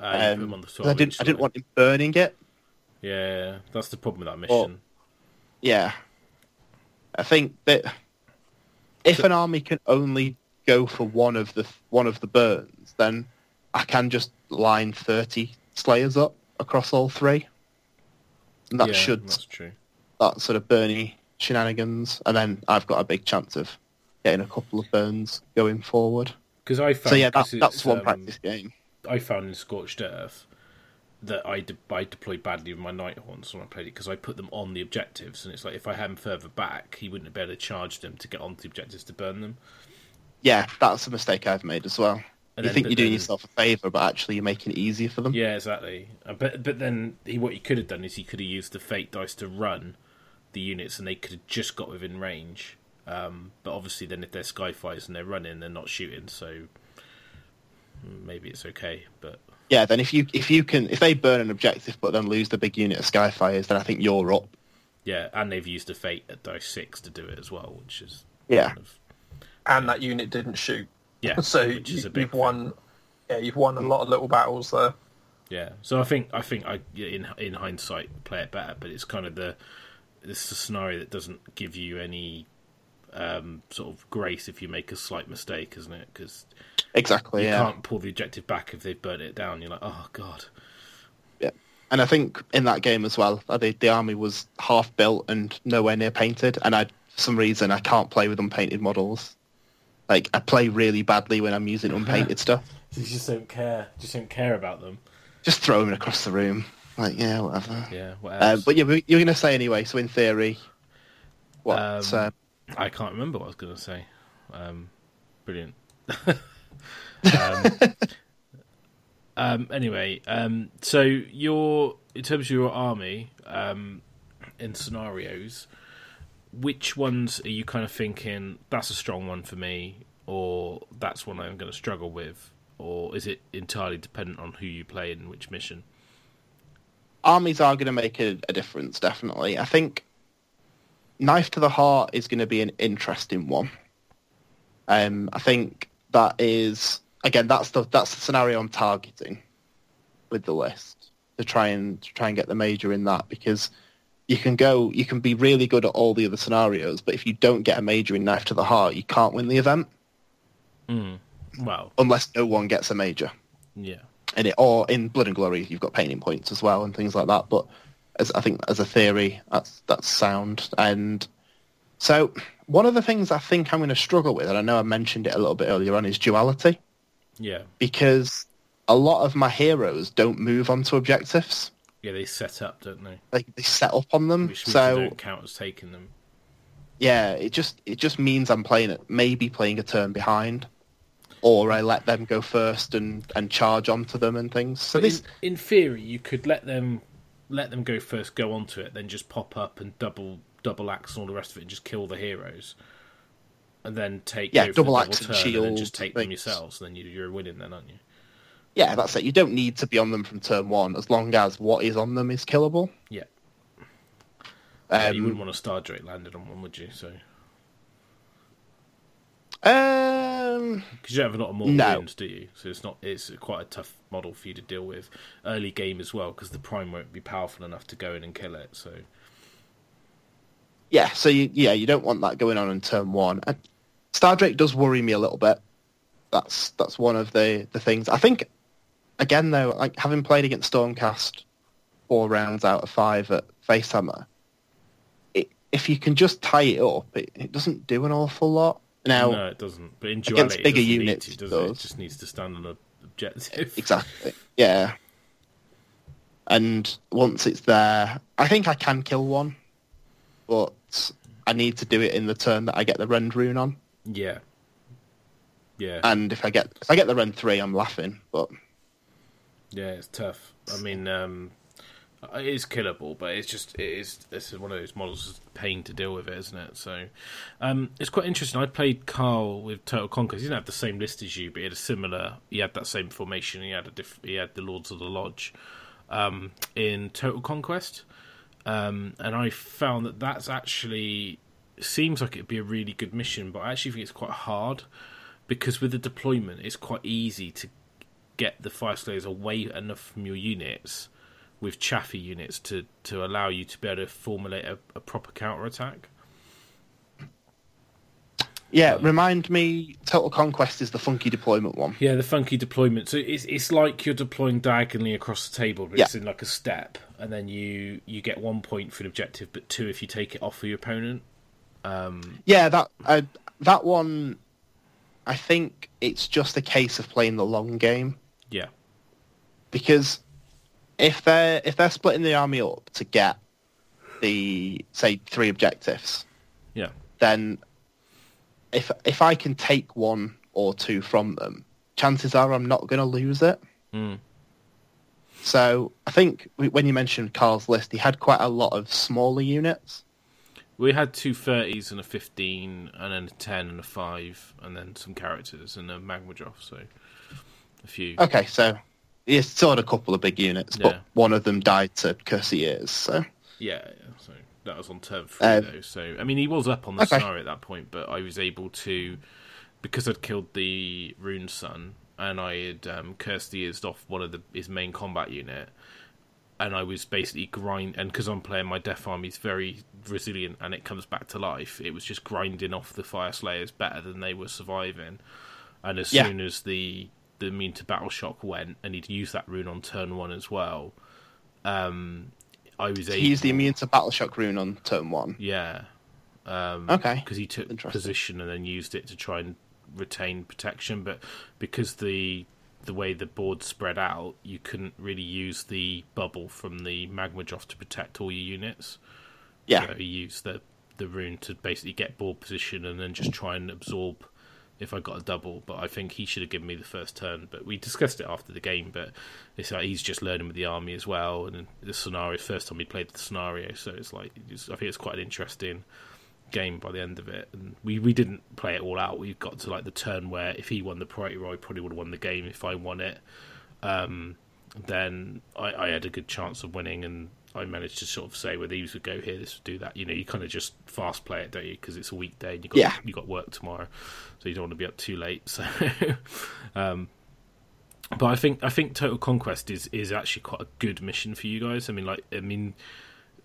Uh, Um, them on the 'cause I didn't I didn't want him burning it. Yeah, that's the problem with that mission. Yeah, I think that if an army can only go for one of the one of the burns, then I can just line thirty slayers up across all three. And that yeah, should That's true. that sort of burny shenanigans, and then I've got a big chance of getting a couple of burns going forward. Because I found So yeah, that, that's one um, practice game. I found in Scorched Earth that I, de- I deployed badly with my Nighthaunts when I played it because I put them on the objectives, and it's like if I had them further back, he wouldn't have been able to charge them to get onto the objectives to burn them. Yeah, that's a mistake I've made as well. And you then- think you're doing then- yourself a favour, but actually you're making it easier for them. Yeah, exactly. Uh, But but then he, what he could have done is he could have used the fate dice to run the units, and they could have just got within range. Um, but obviously, then if they're skyfires and they're running, they're not shooting. So maybe it's okay. But Yeah, then if you if you can if they burn an objective but then lose the big unit of Skyfires, then I think you're up. yeah, and they've used a fate at dice six to do it as well, which is Yeah. kind of, and that unit didn't shoot. yeah, So which is you, a big you've won. Yeah, you've won a lot of little battles there. Yeah, so I think I think I in in hindsight play it better, but it's kind of the it's a scenario that doesn't give you any um, sort of grace if you make a slight mistake, isn't it? Because Exactly. you yeah. can't pull the objective back if they've burnt it down. You're like, oh god, Yeah. And I think in that game as well, uh, the, the army was half built and nowhere near painted, and I, for some reason, I can't play with unpainted models. Like I play really badly when I'm using unpainted stuff. you just don't care, just don't care about them. Just throw them across the room. Like yeah, whatever. Yeah, whatever. Uh, but yeah, you're going to say anyway. So in theory, what? Um, uh, I can't remember what I was going to say. Um, brilliant. um, um, anyway, um, so your in terms of your army um, in scenarios, which ones are you kind of thinking that's a strong one for me, or that's one I'm going to struggle with, or is it entirely dependent on who you play and which mission? armies are going to make a, a difference, definitely. I think Knife to the Heart is going to be an interesting one. Um, I think that is again that's the that's the scenario I'm targeting with the list to try and to try and get the major in that because you can go you can be really good at all the other scenarios, but if you don't get a major in Knife to the Heart, you can't win the event Well, unless no one gets a major. yeah, in it, or in Blood and Glory, you've got painting points as well and things like that. But as I think as a theory, that's that's sound. And so one of the things I think I'm going to struggle with, and I know I mentioned it a little bit earlier on, is duality yeah, because a lot of my heroes don't move onto objectives. yeah. They set up, don't they? They they set up on them. Which so don't count as taking them. yeah, it just it just means I'm playing it maybe playing a turn behind. Or I let them go first and, and charge onto them and things. So But this, in, in theory, you could let them let them go first, go onto it, then just pop up and double double axe and all the rest of it, and just kill the heroes, and then take Yeah, double axe and turn, and then shield just take and them yourselves, and then you, you're winning, then aren't you? Yeah, that's it. You don't need to be on them from turn one as long as what is on them is killable. Yeah. Yeah, you Um, wouldn't want a Star Drake landed on one, would you? So um, because you don't have a lot of mortal No. do you? So it's not it's quite a tough model for you to deal with early game as well, because the prime won't be powerful enough to go in and kill it. So yeah, so you, yeah, you don't want that going on in turn one. And Star Drake does worry me a little bit. That's that's one of the, the things. I think again though, like having played against Stormcast four rounds out of five at Facehammer, it, if you can just tie it up, it, it doesn't do an awful lot. Now, no, it doesn't. But in against duality, it bigger doesn't units, need it to, does it? It just needs to stand on an objective. Exactly. Yeah. And once it's there, I think I can kill one, but I need to do it in the turn that I get the rend rune on. Yeah. Yeah. And if I get if I get the rend three, I'm laughing. But Yeah, it's tough. I mean, um, it is killable, but it's just it is. This is one of those models that's pain to deal with, it, isn't it? So, um, it's quite interesting. I played Carl with Total Conquest. He didn't have the same list as you, but he had a similar. He had that same formation. He had a diff, He had the Lords of the Lodge um, in Total Conquest, um, and I found that that's actually seems like it'd be a really good mission, but I actually think it's quite hard because with the deployment, it's quite easy to get the Fyreslayers away enough from your units with chaffy units to, to allow you to be able to formulate a, a proper counter attack. yeah, remind me, Total Conquest is the funky deployment one. Yeah, the funky deployment. So it's it's like you're deploying diagonally across the table, but Yeah. it's in like a step, and then you you get one point for an objective, but two if you take it off of your opponent. Um, Yeah, that uh, that one. I think it's just a case of playing the long game. yeah, because if they're if they're splitting the army up to get the say three objectives, yeah, then if if I can take one or two from them, chances are I'm not going to lose it. Mm. So I think when you mentioned Carl's list, he had quite a lot of smaller units. We had two thirties and a fifteen, and then a ten and a five, and then some characters and a Magmadroth. So a few. Okay, so he stored a couple of big units, Yeah. but one of them died to Curse of Years. So Yeah, yeah, so that was on turn three Um, though. So I mean, he was up on the Okay. scenario at that point, but I was able to because I'd killed the Runeson and I had um, cursed the ears off one of the his main combat unit, and I was basically grind and because I'm playing my Death Army is very resilient and it comes back to life. It was just grinding off the Fyreslayers better than they were surviving, and as Yeah. soon as the the immune to battle shock went and he'd used that rune on turn one as well. Um, I was able. he used the immune to battle shock rune on turn one. Yeah. Um, Okay. Because he took position and then used it to try and retain protection, but because the the way the board spread out, you couldn't really use the bubble from the Magmadroth to protect all your units. Yeah, So he used the the rune to basically get board position and then just try and absorb if I got a double. But I think he should have given me the first turn. But we discussed it after the game. But it's like he's just learning with the army as well, and the scenario first time he played the scenario, so it's like it's, I think it's quite an interesting game by the end of it. And we we didn't play it all out. We got to like the turn where if he won the priority roll, I probably would have won the game. If I won it, um, then I, I had a good chance of winning, and I managed to sort of say well these would go here, this would do that. You know, you kind of just fast play it, don't you? Because it's a weekday and you got Yeah. you got work tomorrow, so you don't want to be up too late. So, um, but I think I think Total Conquest is is actually quite a good mission for you guys. I mean, like I mean,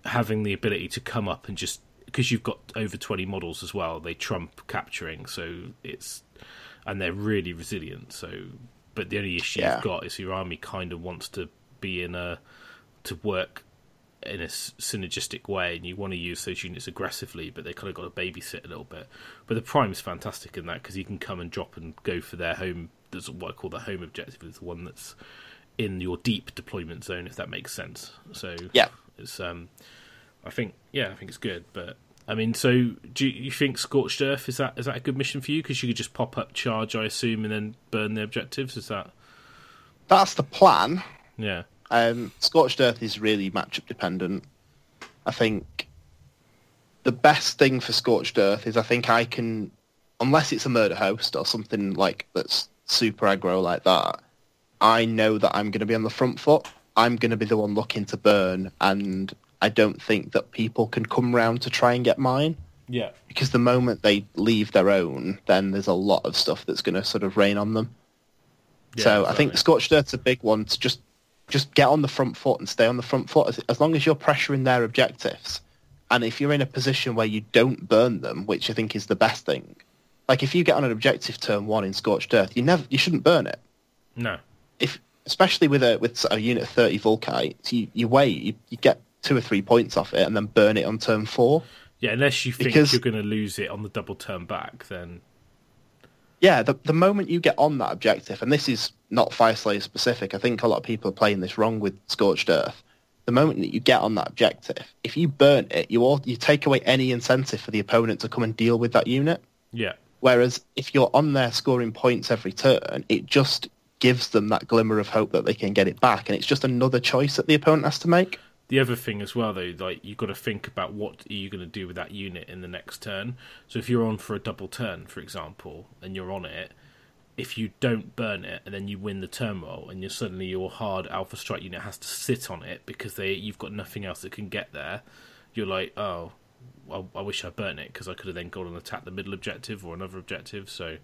having the ability to come up and just because you've got over 20 models as well they trump capturing so it's and they're really resilient so but the only issue Yeah. you've got is your army kind of wants to be in a to work in a synergistic way and you want to use those units aggressively but they kind of got to babysit a little bit but the prime's fantastic in that because he can come and drop and go for their home there's what i call the home objective is the one that's in your deep deployment zone if that makes sense so yeah. it's um, I think yeah, I think it's good. But I mean, so do you, you think Scorched Earth is that is that a good mission for you? Because you could just pop up, charge, I assume, and then burn the objectives. Is that That's the plan. yeah? Um, Scorched Earth is really matchup dependent. I think the best thing for Scorched Earth is I think I can, unless it's a murder host or something like that's super aggro like that, I know that I'm going to be on the front foot. I'm going to be the one looking to burn, and I don't think that people can come round to try and get mine Yeah, because the moment they leave their own, then there's a lot of stuff that's going to sort of rain on them. so I think Scorched Earth's a big one to just just get on the front foot and stay on the front foot as, as long as you're pressuring their objectives. And if you're in a position where you don't burn them, which I think is the best thing, like if you get on an objective turn one in Scorched Earth, you never you shouldn't burn it. no, If especially with a with a unit of thirty Vulkites, you, you wait, you, you get two or three points off it, and then burn it on turn four. yeah. Unless you think Because- you're going to lose it on the double turn back, then Yeah, the the moment you get on that objective, and this is not Fyreslayer specific, I think a lot of people are playing this wrong with Scorched Earth. The moment that you get on that objective, if you burn it, you all you take away any incentive for the opponent to come and deal with that unit. yeah, Whereas if you're on there scoring points every turn, it just gives them that glimmer of hope that they can get it back, and it's just another choice that the opponent has to make. The other thing as well, though, like you've got to think about what are you going to do with that unit in the next turn. So if you're on for a double turn, for example, and you're on it, if you don't burn it and then you win the turn roll, and you're suddenly your hard alpha strike unit has to sit on it because they you've got nothing else that can get there, you're like, oh, I, I wish I burnt it because I could have then gone and attacked the middle objective or another objective. So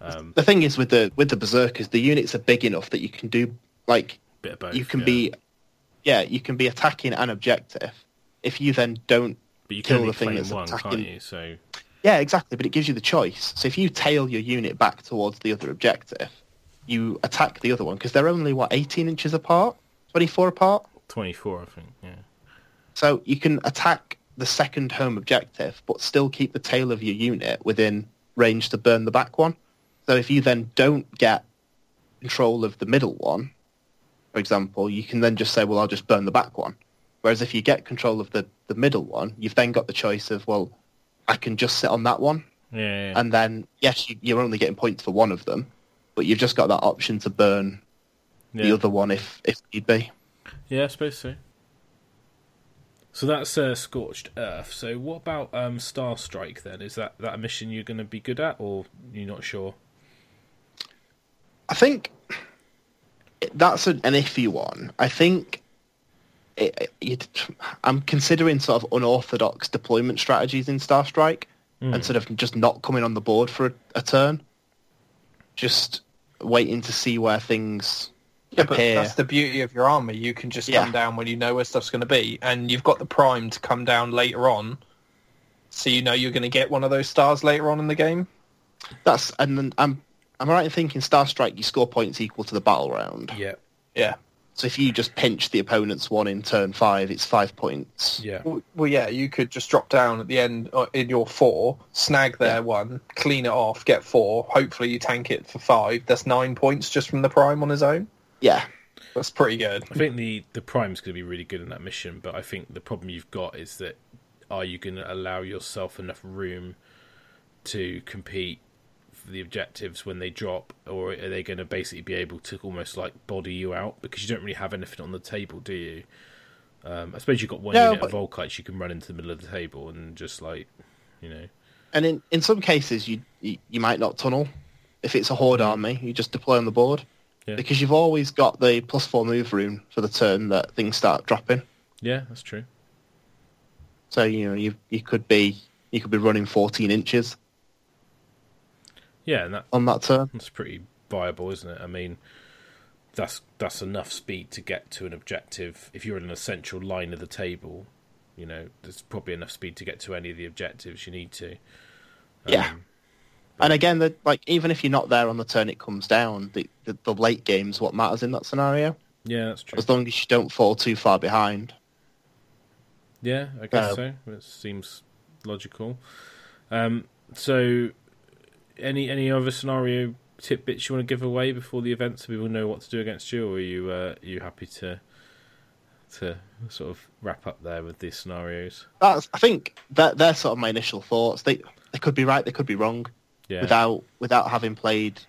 um, The thing is with the with the berserkers, the units are big enough that you can do like bit of both. you can yeah. be yeah you can be attacking an objective if you then don't but you kill the thing that's one, can't attacking- you? So yeah exactly but it gives you the choice so if you tail your unit back towards the other objective you attack the other one because they're only what 18 inches apart 24 apart twenty four, I think. Yeah. so you can attack the second home objective but still keep the tail of your unit within range to burn the back one so if you then don't get control of the middle one for example you can then just say well i'll just burn the back one whereas if you get control of the, the middle one you've then got the choice of well i can just sit on that one Yeah, yeah, and then yes you, you're only getting points for one of them but you've just got that option to burn yeah. the other one if if need be Yeah, I suppose so. So that's uh, Scorched Earth. So what about um, Star Strike then? Is that, that a mission you're going to be good at, or you're not sure? I think that's an, an iffy one. I think eh, eh, it, it, I'm considering sort of unorthodox deployment strategies in Star Strike Hmm. and sort of just not coming on the board for a, a turn. Just waiting to see where things Yeah, but appear. that's the beauty of your army. You can just Yeah. come down when you know where stuff's going to be, and you've got the prime to come down later on, so you know you're going to get one of those stars later on in the game. That's and then um, I'm I'm right in thinking Star Strike you score points equal to the battle round. Yeah, Yeah. So if you just pinch the opponent's one in turn five, it's five points. yeah, Well, well, yeah, you could just drop down at the end uh, in your four, snag their Yeah. one, clean it off, get four. Hopefully, you tank it for five. That's nine points just from the prime on his own. Yeah, That's pretty good. I think the the prime's going to be really good in that mission, but I think the problem you've got is that are you going to allow yourself enough room to compete for the objectives when they drop, or are they going to basically be able to almost like body you out because you don't really have anything on the table, do you? Um, I suppose you've got one No, unit but- of Vulkites you can run into the middle of the table and just like, you know, and in in some cases you you, you might not tunnel. If it's a horde army, you just deploy on the board Yeah. because you've always got the plus four move room for the turn that things start dropping. yeah, that's true. So you know you you could be you could be running 14 inches Yeah, and that on that turn. That's pretty viable, isn't it? I mean, that's that's enough speed to get to an objective. If you're in an essential line of the table, you know, there's probably enough speed to get to any of the objectives you need to. Yeah. Um, And again, the, like even if you're not there on the turn it comes down, the, the the late game's what matters in that scenario. yeah, that's true. As long as you don't fall too far behind. Yeah, I guess Uh, so. It seems logical. Um, so, any any other scenario tidbits you want to give away before the event, so people know what to do against you, or are you uh, are you happy to to sort of wrap up there with these scenarios? That's I think that they're sort of my initial thoughts. They they could be right, they could be wrong. Yeah, Without without having played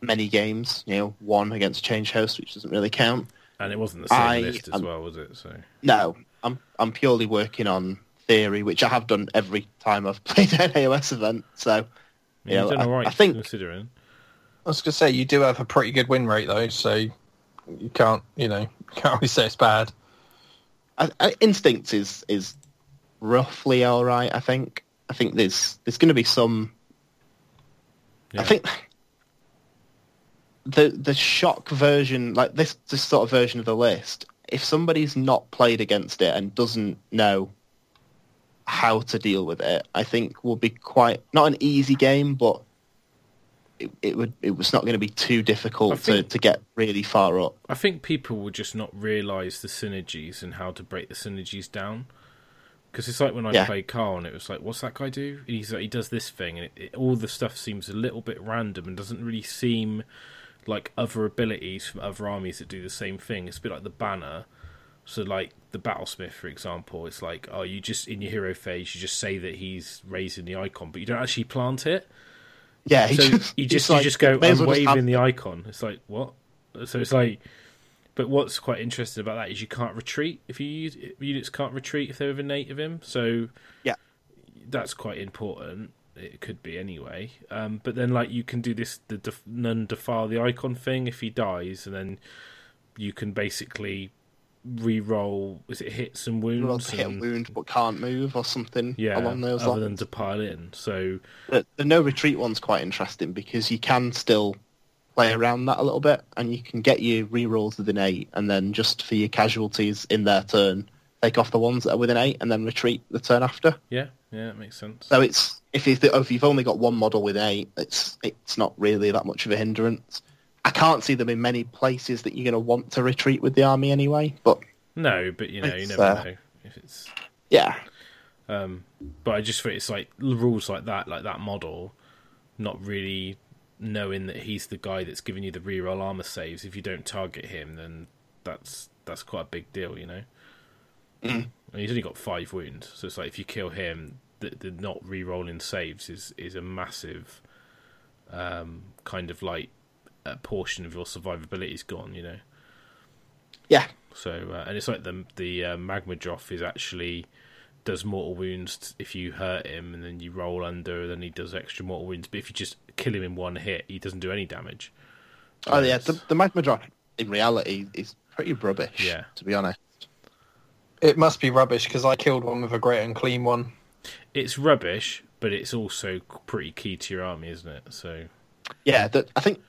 many games, you know, one against Change Host, which doesn't really count. and it wasn't the same I list as am- well, was it? So. No, I'm I'm purely working on theory, which I have done every time I've played an AOS event. So Yeah, you've done I- all right I think- considering. I was going to say you do have a pretty good win rate though, so you can't, you know, can't really say it's bad. I, I, Instinct is is roughly all right. I think. I think there's there's going to be some. Yeah. I think the the shock version, like this this sort of version of the list, if somebody's not played against it and doesn't know how to deal with it, I think will be quite not an easy game, but it, it would it was not going to be too difficult think- to, to get really far up. I think people will just not realise the synergies and how to break the synergies down. Because it's like when I Yeah. played Carl, and it was like, "What's that guy do?" And he's like, "He does this thing," and it, it, all the stuff seems a little bit random and doesn't really seem like other abilities from other armies that do the same thing. It's a bit like the banner. So, like the Battlesmith, for example, it's like, oh, you just in your hero phase, you just say that he's raising the icon, but you don't actually plant it. Yeah, he so just, you just like, you just go I'm well waving have- the icon. It's like what? So it's like, but what's quite interesting about that is you can't retreat if you use units can't retreat if they're within eight of him. So Yeah. that's quite important. It could be anyway. Um, but then like you can do this the def- none defile the icon thing if he dies, and then you can basically re-roll. Is it hits and wounds? Hit a and- wound but can't move or something yeah, along those other lines. than to pile in. So The, the no retreat one's quite interesting because you can still play around that a little bit and you can get your re-rolls within eight and then just for your casualties in their turn, take off the ones that are within eight and then retreat the turn after. yeah, yeah, it makes sense. So it's if, if you've only got one model with eight, it's it's not really that much of a hindrance. I can't see them in many places that you're going to want to retreat with the army anyway. But No, but you know, you never uh, know if it's. yeah, Um, but I just think it's like rules like that, like that model, not really knowing that he's the guy that's giving you the reroll armor saves. If you don't target him, then that's that's quite a big deal, you know. Mm. And he's only got five wounds, so it's like if you kill him, the, the not re-rolling saves is is a massive um, kind of like a portion of your survivability is gone, you know. yeah, So uh, and it's like the the uh, Magmadroth is actually does mortal wounds if you hurt him, and then you roll under, and then he does extra mortal wounds. But if you just kill him in one hit, he doesn't do any damage. Oh yeah, the, the Magmadroth in reality is pretty rubbish. Yeah. To be honest. It must be rubbish because I killed one with a Great Unclean One. It's rubbish, but it's also pretty key to your army, isn't it? So Yeah, that I think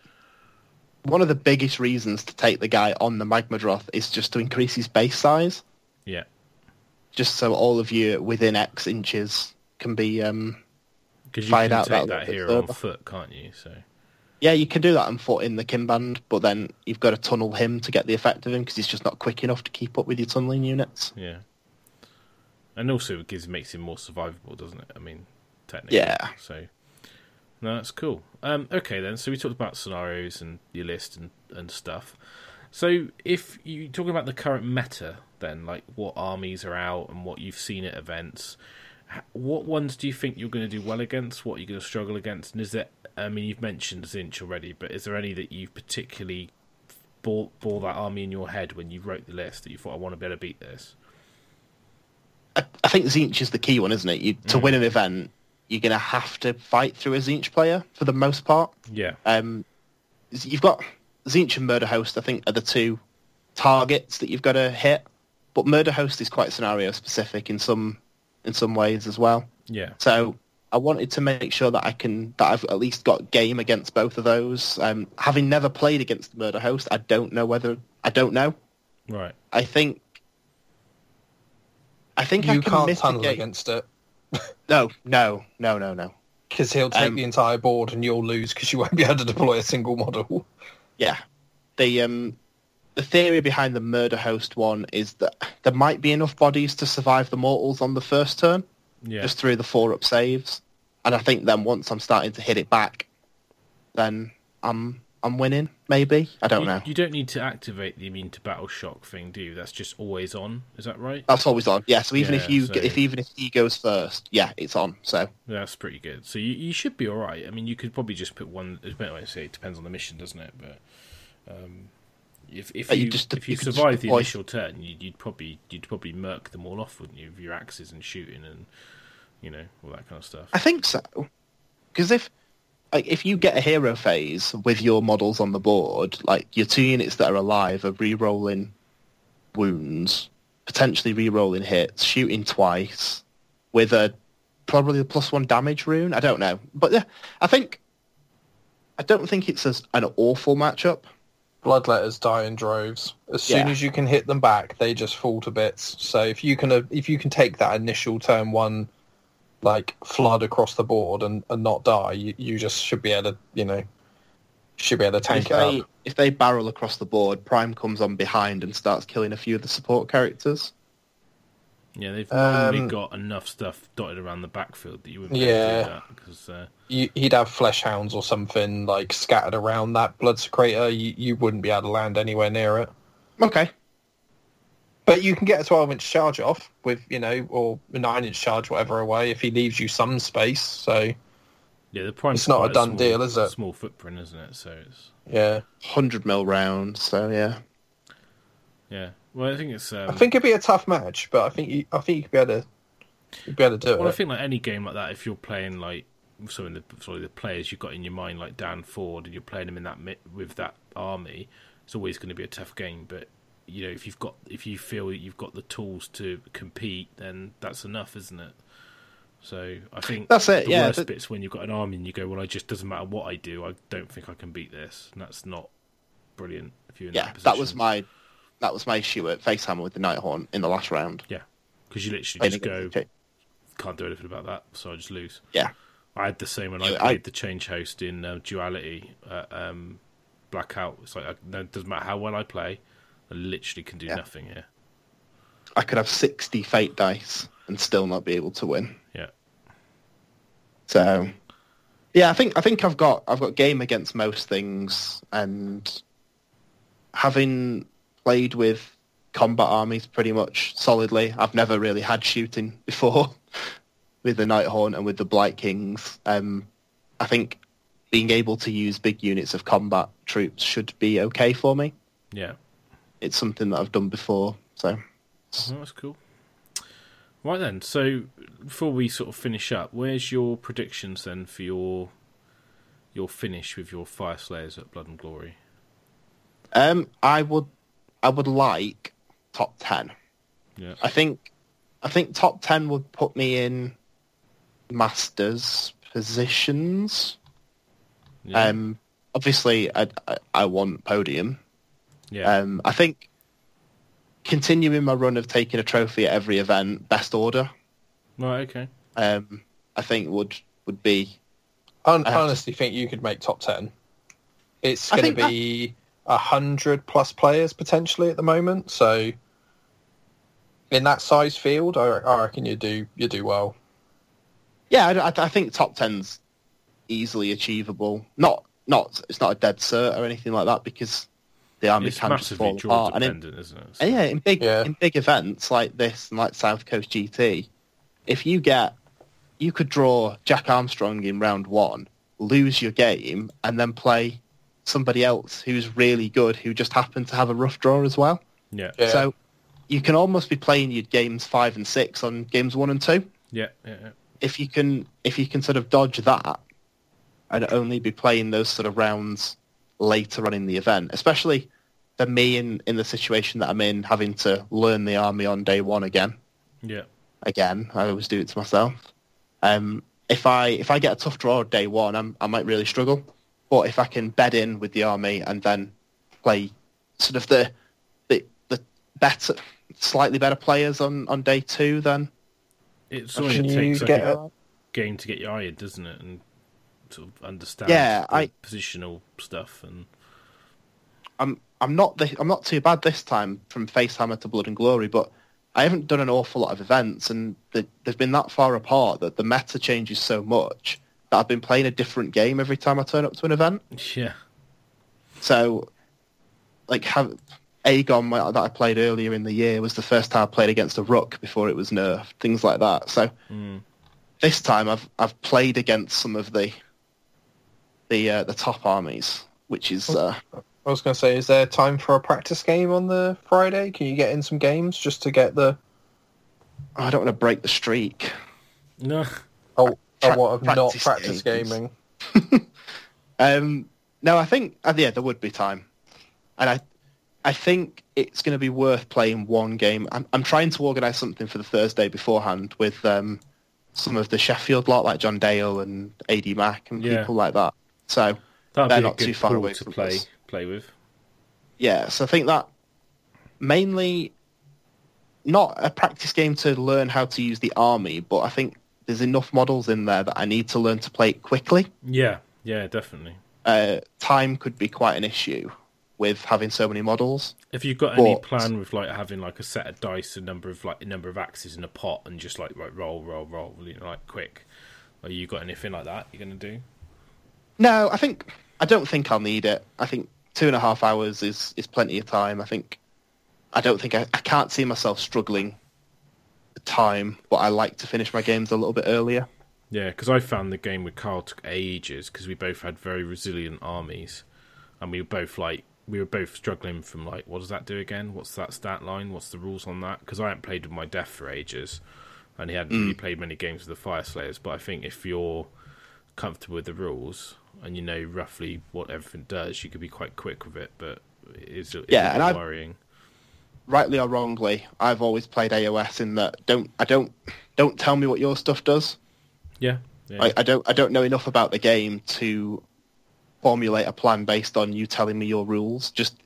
one of the biggest reasons to take the guy on the Magmadroth is just to increase his base size, yeah, just so all of you within X inches can be. Um, because you Find can out take that bit on foot, can't you? So yeah, you can do that on foot in the Kinband, but then you've got to tunnel him to get the effect of him because he's just not quick enough to keep up with your tunneling units. yeah, and also it gives makes him more survivable, doesn't it? I mean, technically, Yeah. So no, that's cool. Um, okay then, so we talked about scenarios and your list and and stuff. So if you're talking about the current meta, then like what armies are out and what you've seen at events, what ones do you think you're going to do well against? What are you going to struggle against? And is there? I mean, you've mentioned Tzeentch already, but is there any that you've particularly bore, bore that army in your head when you wrote the list that you thought I want to be able to beat this? I, I think Tzeentch is the key one, isn't it? You, to Mm. win an event, you're going to have to fight through a Tzeentch player for the most part. Yeah, Um, you've got Tzeentch and Murder Host, I think, are the two targets that you've got to hit. But Murder Host is quite scenario specific in some in some ways as well. yeah, So I wanted to make sure that I can that I've at least got game against both of those. Um, having never played against the Murder Host, I don't know whether I don't know. right. I think I think I You can can't tunnel mitigate. against it No, no, no, no, no. because he'll take Um, the entire board and you'll lose because you won't be able to deploy a single model. Yeah. The um the theory behind the murder host one is that there might be enough bodies to survive the mortals on the first turn, Yeah, just through the four up saves. And I think then once I'm starting to hit it back, then I'm I'm winning, maybe. I don't you, know. You don't need to activate the immune to battle shock thing, do you? That's just always on. Is that right? That's always on. Yeah, so even Yeah, if you so- if even if he goes first, yeah, it's on. So That's pretty good. So you, you should be all right. I mean, you could probably just put one. it depends- I say it depends on the mission, doesn't it? But um, if if you, you just- if you, you survive the initial turn, you'd, you'd probably you'd probably murk them all off, wouldn't you? With your axes and shooting and you know all that kind of stuff. I think so. Because if like if you get a hero phase with your models on the board, like your two units that are alive are re-rolling wounds, potentially re-rolling hits, shooting twice, with a probably a plus one damage rune. I don't know, but yeah, I think I don't think it's as, an awful matchup. Bloodletters die in droves. As soon Yeah. as you can hit them back, they just fall to bits. So if you can if you can take that initial turn one like flood across the board and, and not die, you, you just should be able to you know should be able to tank if it they up. if they barrel across the board, Prime comes on behind and starts killing a few of the support characters. Yeah, they've normally Um, got enough stuff dotted around the backfield that you wouldn't be able to Yeah. do that because uh, You, he'd have flesh hounds or something like scattered around that Bloodsecrator. You, you wouldn't be able to land anywhere near it. Okay, But you can get a 12 inch charge off with, you know, or a 9 inch charge, whatever away, if he leaves you some space. So, yeah, the prime. It's not a done deal, is it? Small footprint, isn't it? So it's yeah. hundred mil round. So yeah. yeah. Well, I think it's. Um, I think it'd be a tough match, but I think you, I think you could be able to, you'd be able to do it. Well, I think like any game like that, if you're playing like some of the sorry the players you've got in your mind, like Dan Ford, and you're playing him in that with that army, it's always going to be a tough game. But you know, if you've got if you feel you've got the tools to compete, then that's enough, isn't it? So I think That's it, The yeah, worst but- bit's when you've got an army and you go, well, it just doesn't matter what I do. I don't think I can beat this. And that's not brilliant. If you're in Yeah, that, that was my that was my issue at Facehammer with the Nighthaunt in the last round. yeah, because you literally just go can't do anything about that, so I just lose. Yeah, I had the same when I played I- the change host in uh, Duality, uh, um, Blackout. It's like I, no, it doesn't matter how well I play, I literally can do Yeah. nothing here. I could have sixty fate dice and still not be able to win. Yeah, So, yeah, I think I think I've got I've got game against most things, and having played with combat armies pretty much solidly, I've never really had shooting before with the Nighthaunt and with the Blight Kings. Um, I think being able to use big units of combat troops should be okay for me. yeah, It's something that I've done before, so Oh, that's cool. Right then, so before we sort of finish up, where's your predictions then for your your finish with your Fyreslayers at Blood and Glory? Um, I would, I would like top ten. Yeah. I think, I think top ten would put me in masters positions. Yeah. Um, obviously, I, I, I want podium. Yeah. Um, I think continuing my run of taking a trophy at every event, best order. right. Okay. Um, I think would would be. I I honestly think you could make top ten. It's going to be a hundred plus players potentially at the moment. So in that size field, I, I reckon you do you do well. Yeah, I, I- I think top ten's easily achievable. Not not it's not a dead cert or anything like that because the army It's can just massively fall draw apart. And in, isn't it? and yeah, in big Yeah. in big events like this and like South Coast GT, if you get you could draw Jack Armstrong in round one, lose your game, and then play somebody else who's really good who just happened to have a rough draw as well. Yeah. Yeah. So you can almost be playing your games five and six on games one and two. Yeah. Yeah. yeah. If you can if you can sort of dodge that and only be playing those sort of rounds later on in the event, especially for me in, in the situation that I'm in, having to learn the army on day one again. Yeah. Again, I always do it to myself. Um, if I if I get a tough draw day one, I'm, I might really struggle. But if I can bed in with the army and then play sort of the the, the better, slightly better players on, on day two, then It's Can only Can it takes like get a a, game to get your eye in, doesn't it? And sort of understand Yeah, the I- positional stuff and I'm I'm not the, I'm not too bad this time from Facehammer to Blood and Glory, but I haven't done an awful lot of events, and the, they've been that far apart that the meta changes so much that I've been playing a different game every time I turn up to an event. yeah. So, like, have Aegon my- that I played earlier in the year was the first time I played against a Rook before it was nerfed, things like that. So Mm. this time I've I've played against some of the the uh, the top armies, which is uh, I was going to say, is there time for a practice game on the Friday? Can you get in some games just to get the I don't want to break the streak. No. oh, Pra- oh what of not practice practice games. gaming? Um, no, I think uh, yeah, there would be time, and I, I think it's going to be worth playing one game. I'm, I'm trying to organise something for the Thursday beforehand with um, some of the Sheffield lot, like John Dale and AD Mac and Yeah. people like that. So That'd They're be a not good too far away to from play us. Play with. yeah, so I think that mainly not a practice game to learn how to use the army, but I think there's enough models in there that I need to learn to play it quickly. Yeah. Yeah. Definitely. Uh, time could be quite an issue with having so many models. If you've got any But- plan with like having like a set of dice, a number of like a number of axes in a pot, and just like right, roll, roll, roll, you know, like quick. Are you got anything like that you're gonna do? No, I think I don't think I'll need it. I think two and a half hours is is plenty of time. I think I don't think I, I can't see myself struggling time, but I like to finish my games a little bit earlier. Yeah, because I found the game with Carl took ages because we both had very resilient armies, and we were both like we were both struggling from like what does that do again? What's that stat line? What's the rules on that? Because I hadn't played with my death for ages, and he hadn't really mm. played many games with the Fyreslayers. But I think if you're comfortable with the rules and you know roughly what everything does, you could be quite quick with it. But it is it's Yeah, and I've- worrying. Rightly or wrongly, I've always played AOS in that don't I don't don't tell me what your stuff does. Yeah, yeah, I, I don't I don't know enough about the game to formulate a plan based on you telling me your rules. Just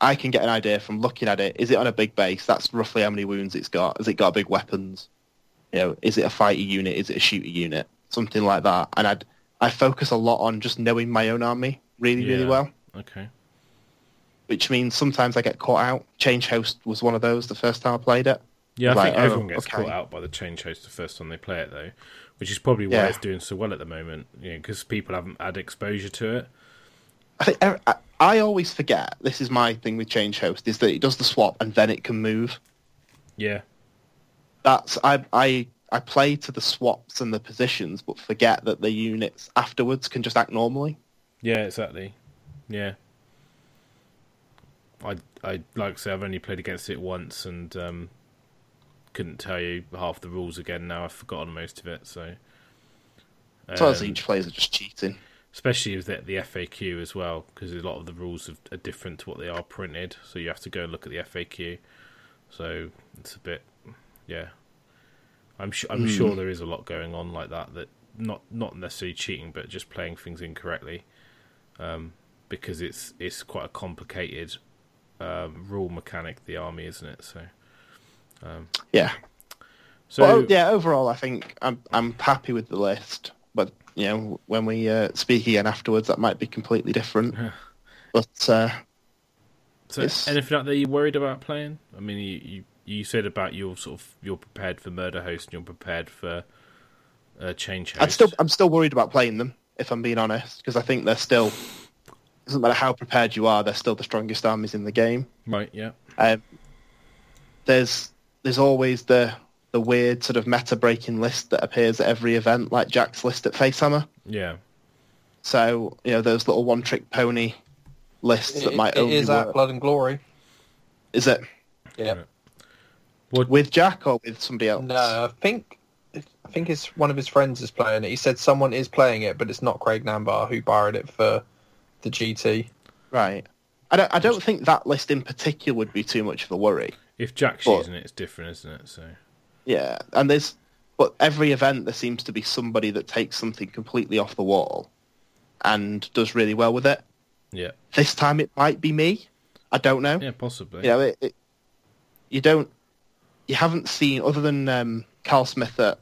I can get an idea from looking at it. Is it on a big base? That's roughly how many wounds it's got. Has it got big weapons? You know, is it a fighter unit? Is it a shooter unit? Something like that. And I'd I focus a lot on just knowing my own army really really well. okay. Which means sometimes I get caught out. Changehost was one of those the first time I played it. Yeah, I Like, think oh, everyone gets okay. caught out by the Changehost the first time they play it, though, which is probably why Yeah. it's doing so well at the moment. You know, because people haven't had exposure to it. I think I, I- I always forget. This is my thing with Changehost is that it does the swap and then it can move. Yeah, that's I I I play to the swaps and the positions, but forget that the units afterwards can just act normally. yeah, exactly. Yeah, I I like I say I've only played against it once and um, couldn't tell you half the rules again. Now I've forgotten most of it. So, um, each players are just cheating. especially with the, the FAQ as well, because a lot of the rules are, are different to what they are printed. So you have to go and look at the FAQ. So it's a bit, yeah. I'm su- I'm sure there is a lot going on like that. That not not necessarily cheating, but just playing things incorrectly, um, because it's it's quite a complicated um, rule mechanic. The army, isn't it? So Yeah. so well, yeah. Overall, I think I'm I'm happy with the list, but you know, when we uh, speak again afterwards, that might be completely different. but uh, So anything out there you worried about playing? I mean, you, you you said about you're sort of you're prepared for Murderhost and you're prepared for uh, change host. I'd still I'm still worried about playing them if I'm being honest, because I think they're still doesn't matter how prepared you are, they're still the strongest armies in the game. right. Yeah. Um, there's there's always the the weird sort of meta breaking list that appears at every event, like Jack's list at Facehammer. Yeah. So you know those little one trick pony lists that might it only is work. at Blood and Glory. Is it Yeah. Right. What? with Jack or with somebody else? No, I think I think it's one of his friends is playing it. He said someone is playing it, but it's not Craig Nambar who borrowed it for the GT. Right. I don't. I don't think that list in particular would be too much of a worry. If Jack's But- using it, it's different, isn't it? So Yeah, and there's but every event there seems to be somebody that takes something completely off the wall and does really well with it. yeah, This time it might be me. I don't know. yeah, possibly. You know, it, it, you don't, you haven't seen other than um, Carl Smith at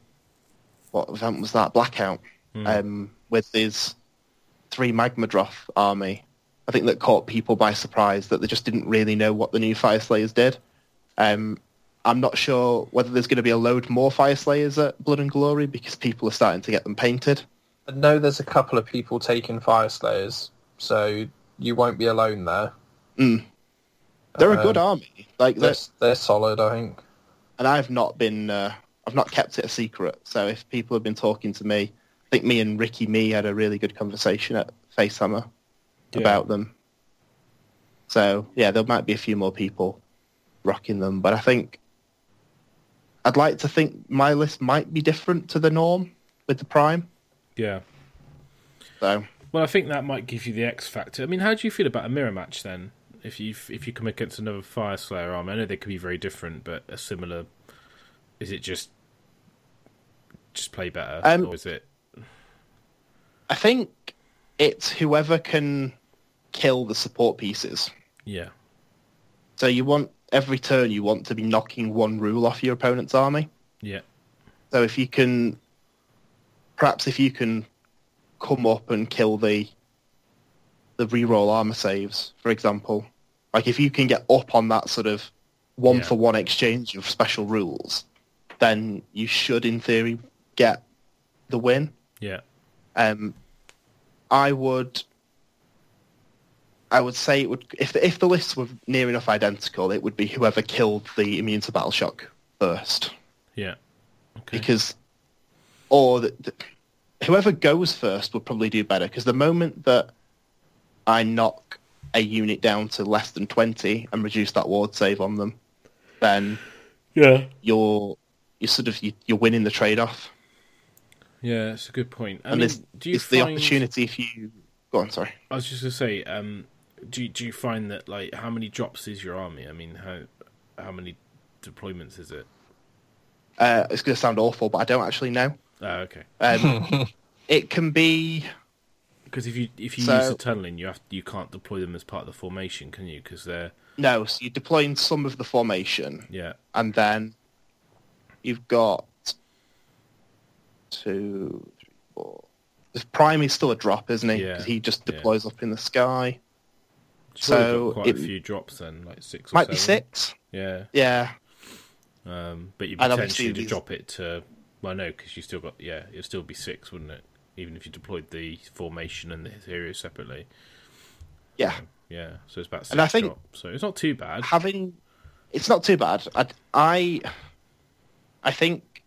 what event was that? Blackout, Hmm. um, with his three Magmadroth army. I think that caught people by surprise that they just didn't really know what the new Fyreslayers did. Um, I'm not sure whether there's going to be a load more Fyreslayers at Blood and Glory because people are starting to get them painted. I know there's a couple of people taking Fire Slayers, so you won't be alone there. They're a good Um, army, like They're, they're, they're solid, I think. And I've not been, uh, I've not kept it a secret. So if people have been talking to me, I think me and Ricky Me had a really good conversation at Facehammer Yeah. about them. So yeah, there might be a few more people rocking them, but I think I'd like to think my list might be different to the norm with the Prime. Yeah. So Well, I think that might give you the X factor. I mean, how do you feel about a mirror match then? If you if you come against another Fyreslayer army, I know they could be very different, but a similar. Is it just just play better, Um, or is it? I think it's whoever can kill the support pieces. Yeah, So you want every turn you want to be knocking one rule off your opponent's army. yeah, So if you can, perhaps if you can come up and kill the the reroll armor saves, for example, like if you can get up on that sort of one for one exchange of special rules, then you should, in theory, get the win. yeah, Um, I would, I would say it would if the, if the lists were near enough identical, it would be whoever killed the immune to battle shock first yeah. Okay. because or the, the, whoever goes first would probably do better because the moment that I knock a unit down to less than 20 and reduce that ward save on them then yeah, you're you're sort of you, you're winning the trade off yeah. It's a good point. I and mean, there's, do you it's the opportunity if you go on sorry I was just gonna say, um, do you, do you find that like how many drops is your army? I mean, how how many deployments is it? uh, it's going to sound awful but I don't actually know Oh, okay. um, it can be Because if you if you So- use the tunneling, you have you can't deploy them as part of the formation, can you? Because they're no so you're deploying some of the formation yeah, and then you've got two, three, four. The prime is still a drop, isn't he? Yeah, he just yeah. deploys up in the sky. So quite it a few drops then, like six. Or Might be six. Yeah, Yeah, um, but you potentially to drop it to well, no, because you still got yeah, it'd still be six, wouldn't it? Even if you deployed the formation and the hero separately. yeah. Yeah, so it's about six And I think- drops. So it's not too bad. Having it's not too bad. I, I, I think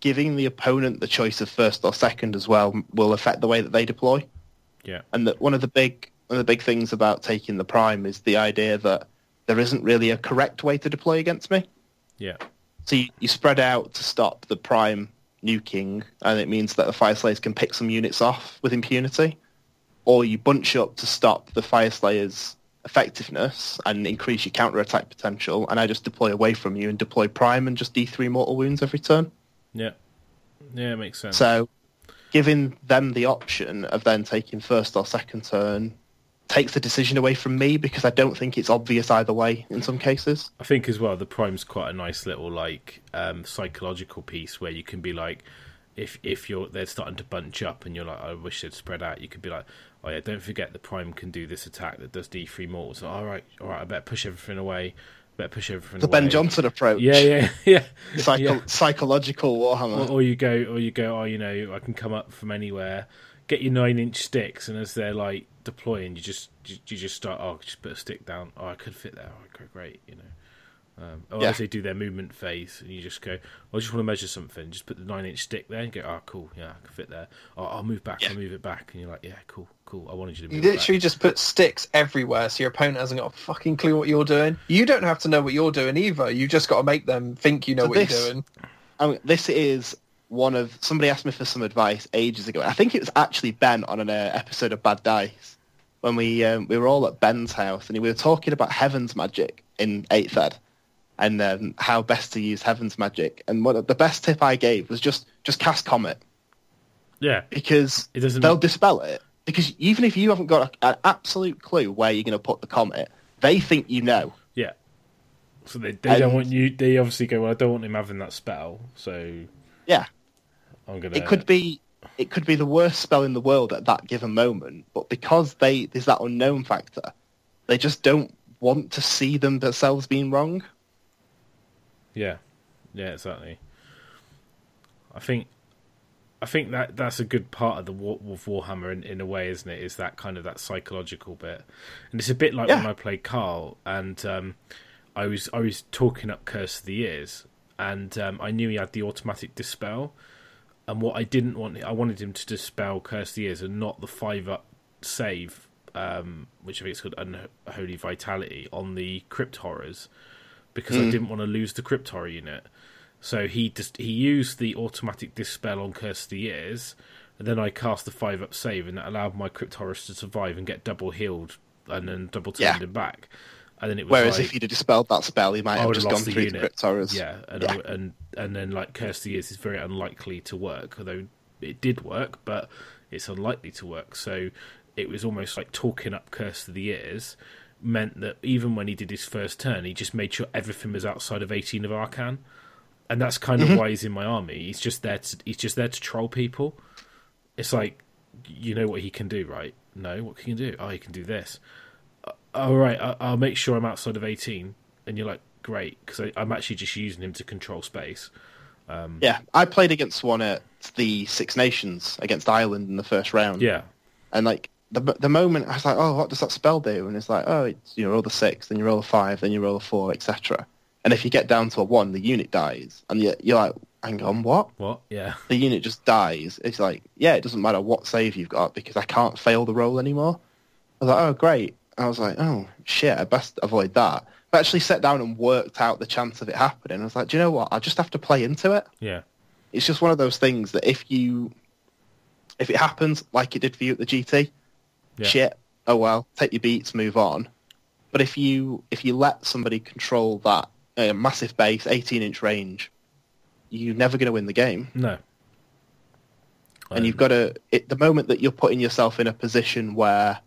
giving the opponent the choice of first or second as well will affect the way that they deploy. Yeah, And that one of the big one of the big things about taking the prime is the idea that there isn't really a correct way to deploy against me. yeah, So you, you spread out to stop the prime nuking, and it means that the Fyreslayers can pick some units off with impunity. or you bunch up to stop the Fyreslayer's effectiveness and increase your counter attack potential, and I just deploy away from you and deploy Prime and just D3 mortal wounds every turn. Yeah, yeah, it makes sense. So, giving them the option of then taking first or second turn takes the decision away from me because I don't think it's obvious either way in some cases. I think as well the prime's quite a nice little like um, psychological piece where you can be like, if if you're they're starting to bunch up and you're like, I wish they'd spread out. You could be like, oh yeah, don't forget the prime can do this attack that does D three mortals. So, all right, all right, I better push everything away. Better push everything. The away. Ben Johnson approach. Yeah, yeah, yeah. Psycho- yeah. Psychological Warhammer. Or, or you go, or you go. Oh, you know, I can come up from anywhere. Get your nine inch sticks, and as they're like deploying, you just you, you just start. Oh, just put a stick down. Oh, I could fit there. Oh, okay, great. You know. Um, or Yeah. as they do their movement phase, and you just go, "Oh, I just want to measure something. Just put the nine-inch stick there, and go, "Oh, cool, yeah, I can fit there. Oh, I'll move back. Yeah. I'll move it back." And you're like, "Yeah, cool, cool. I wanted you to You move it literally back." just put sticks everywhere, so your opponent hasn't got a fucking clue what you're doing. You don't have to know what you're doing either. You just got to make them think you know So what this- you're doing. I mean, this is one of somebody asked me for some advice ages ago. I think it was actually Ben on an uh, episode of Bad Dice when we um, we were all at Ben's house and we were talking about Heaven's Magic in Eighth Ed and um, how best to use Heaven's Magic. And one of the best tip I gave was just just cast Comet yeah, because it doesn't. they'll dispel it. Because even if you haven't got a, an absolute clue where you're going to put the comet, they think you know. Yeah. So they they don't want you. They obviously go, "Well, I don't want him having that spell." So Yeah, I'm gonna. it could be it could be the worst spell in the world at that given moment, but because they there's that unknown factor, they just don't want to see them themselves being wrong. Yeah, yeah, exactly. I think, I think that that's a good part of the War, of Warhammer in, in a way, isn't it? Is that kind of that psychological bit, and it's a bit like when I played Carl, and um, I was I was talking up Curse of the Years, and um, I knew he had the automatic dispel, and what I didn't want, I wanted him to dispel Curse the Years and not the five up save, um, which I think is called Unholy Vitality on the Crypt Horrors because I didn't want to lose the crypt horror unit. So he just he used the automatic dispel on Curse the Years, and then I cast the five up save, and that allowed my crypt horrors to survive and get double healed and then double turned Yeah. him back. And then it was Whereas like, if he'd have dispelled that spell, he might have just gone the through the unit. crypt horrors. yeah, and Yeah. I- and and then like Curse of the Years is very unlikely to work, although it did work, but it's unlikely to work. So it was almost like talking up Curse of the Years meant that even when he did his first turn, he just made sure everything was outside of eighteen of Arkhan, and that's kind Mm-hmm. of why he's in my army. He's just there to he's just there to troll people. It's like you know what he can do, right? No, what can you do? Oh, he can do this. All right, I- I'll make sure I'm outside of 18. And you're like, great, because I'm actually just using him to control space. Um, yeah, I played against one at the Six Nations against Ireland in the first round. Yeah, And like the the moment I was like, oh, what does that spell do? And it's like, oh, it's you roll the six, then you roll a five, then you roll a four, etc. And if you get down to a one, the unit dies, and you're, you're like, hang on, what? what? Yeah, The unit just dies. It's like, yeah, it doesn't matter what save you've got because I can't fail the roll anymore. I was like, oh, great. I was like, oh shit, I best avoid that. But actually sat down and worked out the chance of it happening. I was like, do you know what? I just have to play into it yeah, it's just one of those things that if you if it happens like it did for you at the GT, Yeah. shit, oh well, take your beats, move on. But if you if you let somebody control that uh, massive base, 18 inch range, you're never going to win the game. no. And you've got to it, the moment that you're putting yourself in a position where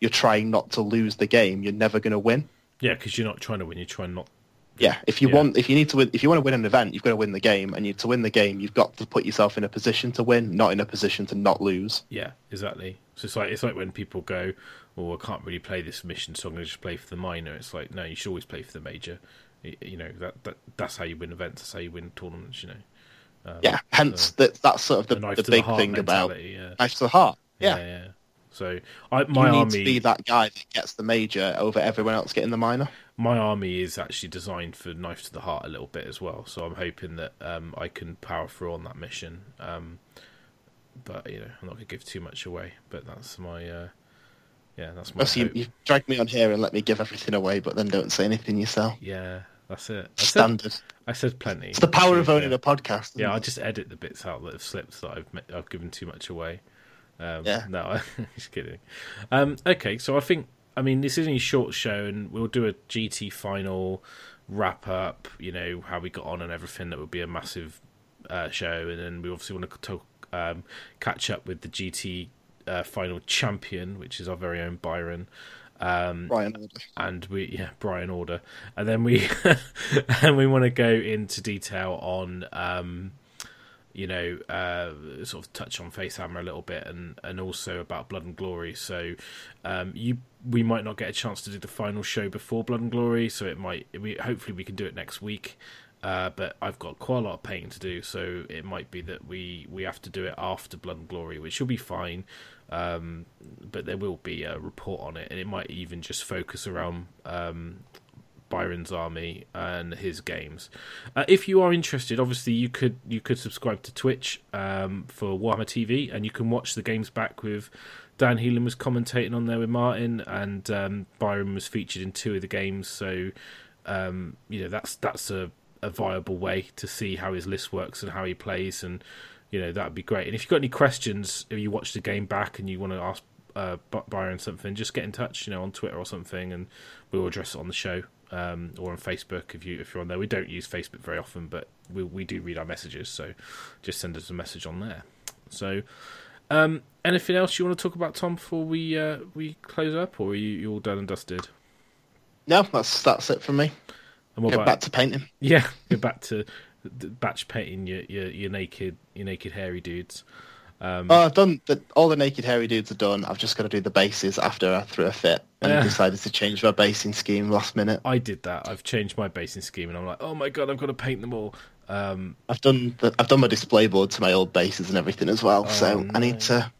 you're trying not to lose the game, you're never going to win. Yeah, because you're not trying to win, you're trying not. Yeah, if you Yeah. want, if you need to win, if you want to win an event, you've got to win the game, and you, to win the game, you've got to put yourself in a position to win, not in a position to not lose. Yeah, exactly. So it's like it's like when people go, "Oh, I can't really play this mission, so I'm going to just play for the minor." It's like, no, you should always play for the major. You know that, that that's how you win events. That's how you win tournaments. You know, um, Yeah, hence that that's sort of the, the the to the big thing about. Yeah, knife to the heart. yeah, Yeah, yeah. So I, my you need army, to be that guy that gets the major over everyone else getting the minor. my army is actually designed for knife to the heart a little bit as well. So I'm hoping that um, I can power through on that mission. Um, but you know, I'm not going to give too much away. But that's my, uh, yeah, that's my. Also, you, you drag me on here and let me give everything away, but then don't say anything yourself. Yeah, that's it. I said, Standard. I said plenty. It's the power of Yeah. owning a podcast. Yeah, I just edit the bits out that have slipped that I've I've given too much away. Um, Yeah. No, I'm just kidding. Um, okay, so I think I mean this is only a short show, and we'll do a GT final wrap up. You know how we got on and everything. That would be a massive uh, show, and then we obviously want to talk, um, catch up with the GT uh, final champion, which is our very own Byron. Um, and we yeah Brian Order, and then we and we want to go into detail on um, you know uh, sort of touch on Facehammer a little bit, and and also about Blood and Glory. So um, you we might not get a chance to do the final show before Blood and Glory, so it might we hopefully we can do it next week. Uh, but I've got quite a lot of painting to do, so it might be that we, we have to do it after Blood and Glory, which will be fine. Um, but there will be a report on it, and it might even just focus around um, Byron's army and his games. Uh, if you are interested, obviously you could you could subscribe to Twitch um, for Warhammer TV, and you can watch the games back with Dan Heelan was commentating on there with Martin, and um, Byron was featured in two of the games. So um, you know that's that's a, a viable way to see how his list works and how he plays, and you know that'd be great. And if you've got any questions, if you watch the game back and you want to ask uh, Byron something, just get in touch, you know, on Twitter or something, and we'll address it on the show um, or on Facebook if you if you're on there. We don't use Facebook very often, but we we do read our messages, so just send us a message on there. So, um, anything else you want to talk about, Tom, before we uh, we close up, or are you you all done and dusted? No, that's that's it from me. And what Get about back to painting. yeah, go back to batch painting your, your your naked your naked hairy dudes. Um, Oh, I've done the, all the naked hairy dudes are done. I've just got to do the bases after I threw a fit and Yeah. decided to change my basing scheme last minute. I did that. I've changed my basing scheme, and I'm like, oh my god, I've got to paint them all. Um, I've done the, I've done my display board to my old bases and everything as well. so Oh, I need to,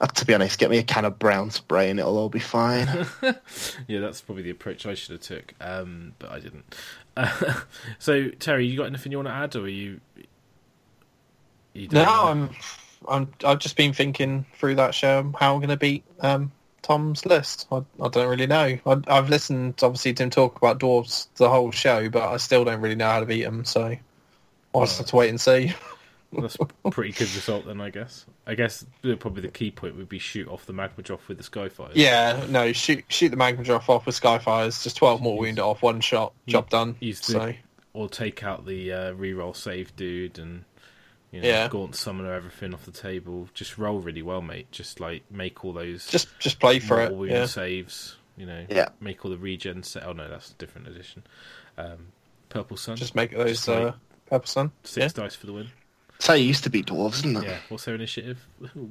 uh, to be honest, get me a can of brown spray and it'll all be fine. yeah, that's probably the approach I should have took, um, but I didn't. Uh, so Terry, you got anything you want to add, or are you? you No, know? I'm, I'm, I've just been thinking through that show how I'm going to beat um, Tom's list. I, I don't really know. I, I've listened, obviously, to him talk about dwarves the whole show, but I still don't really know how to beat them. So I'll just have to wait and see. That's a pretty good result then, I guess. I guess probably the key point would be shoot off the Magmadroth with the Skyfire. Yeah, no, shoot, shoot the Magmadroth off with Skyfires. Just 12 more wounded off, one shot, job done. use the- So Or take out the uh, reroll save dude and you know, Yeah. gaunt summoner everything off the table. Just roll really well, mate. Just like make all those just just play for it. Yeah. saves. You know, Yeah. make all the regen. Set. Oh no, that's a different edition. Um, Purple Sun. Just make those Just uh, pepper sun. Yeah. six dice for the win. That's how you used to beat dwarves, isn't it? Yeah. What's their initiative?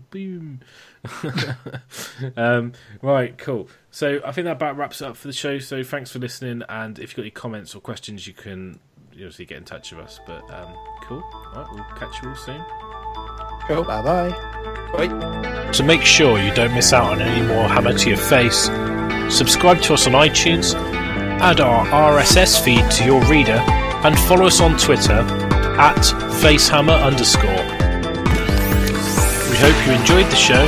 Boom. um, right. Cool. So I think that about wraps up for the show. So thanks for listening. And if you've got any comments or questions, you can obviously get in touch with us. But um, cool. All right. We'll catch you all soon. Cool. Bye bye. Bye. To make sure you don't miss out on any more Hammer to Your Face, subscribe to us on iTunes, add our RSS feed to your reader, and follow us on Twitter at facehammer underscore. We hope you enjoyed the show.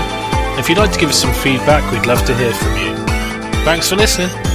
If you'd like to give us some feedback, we'd love to hear from you. Thanks for listening.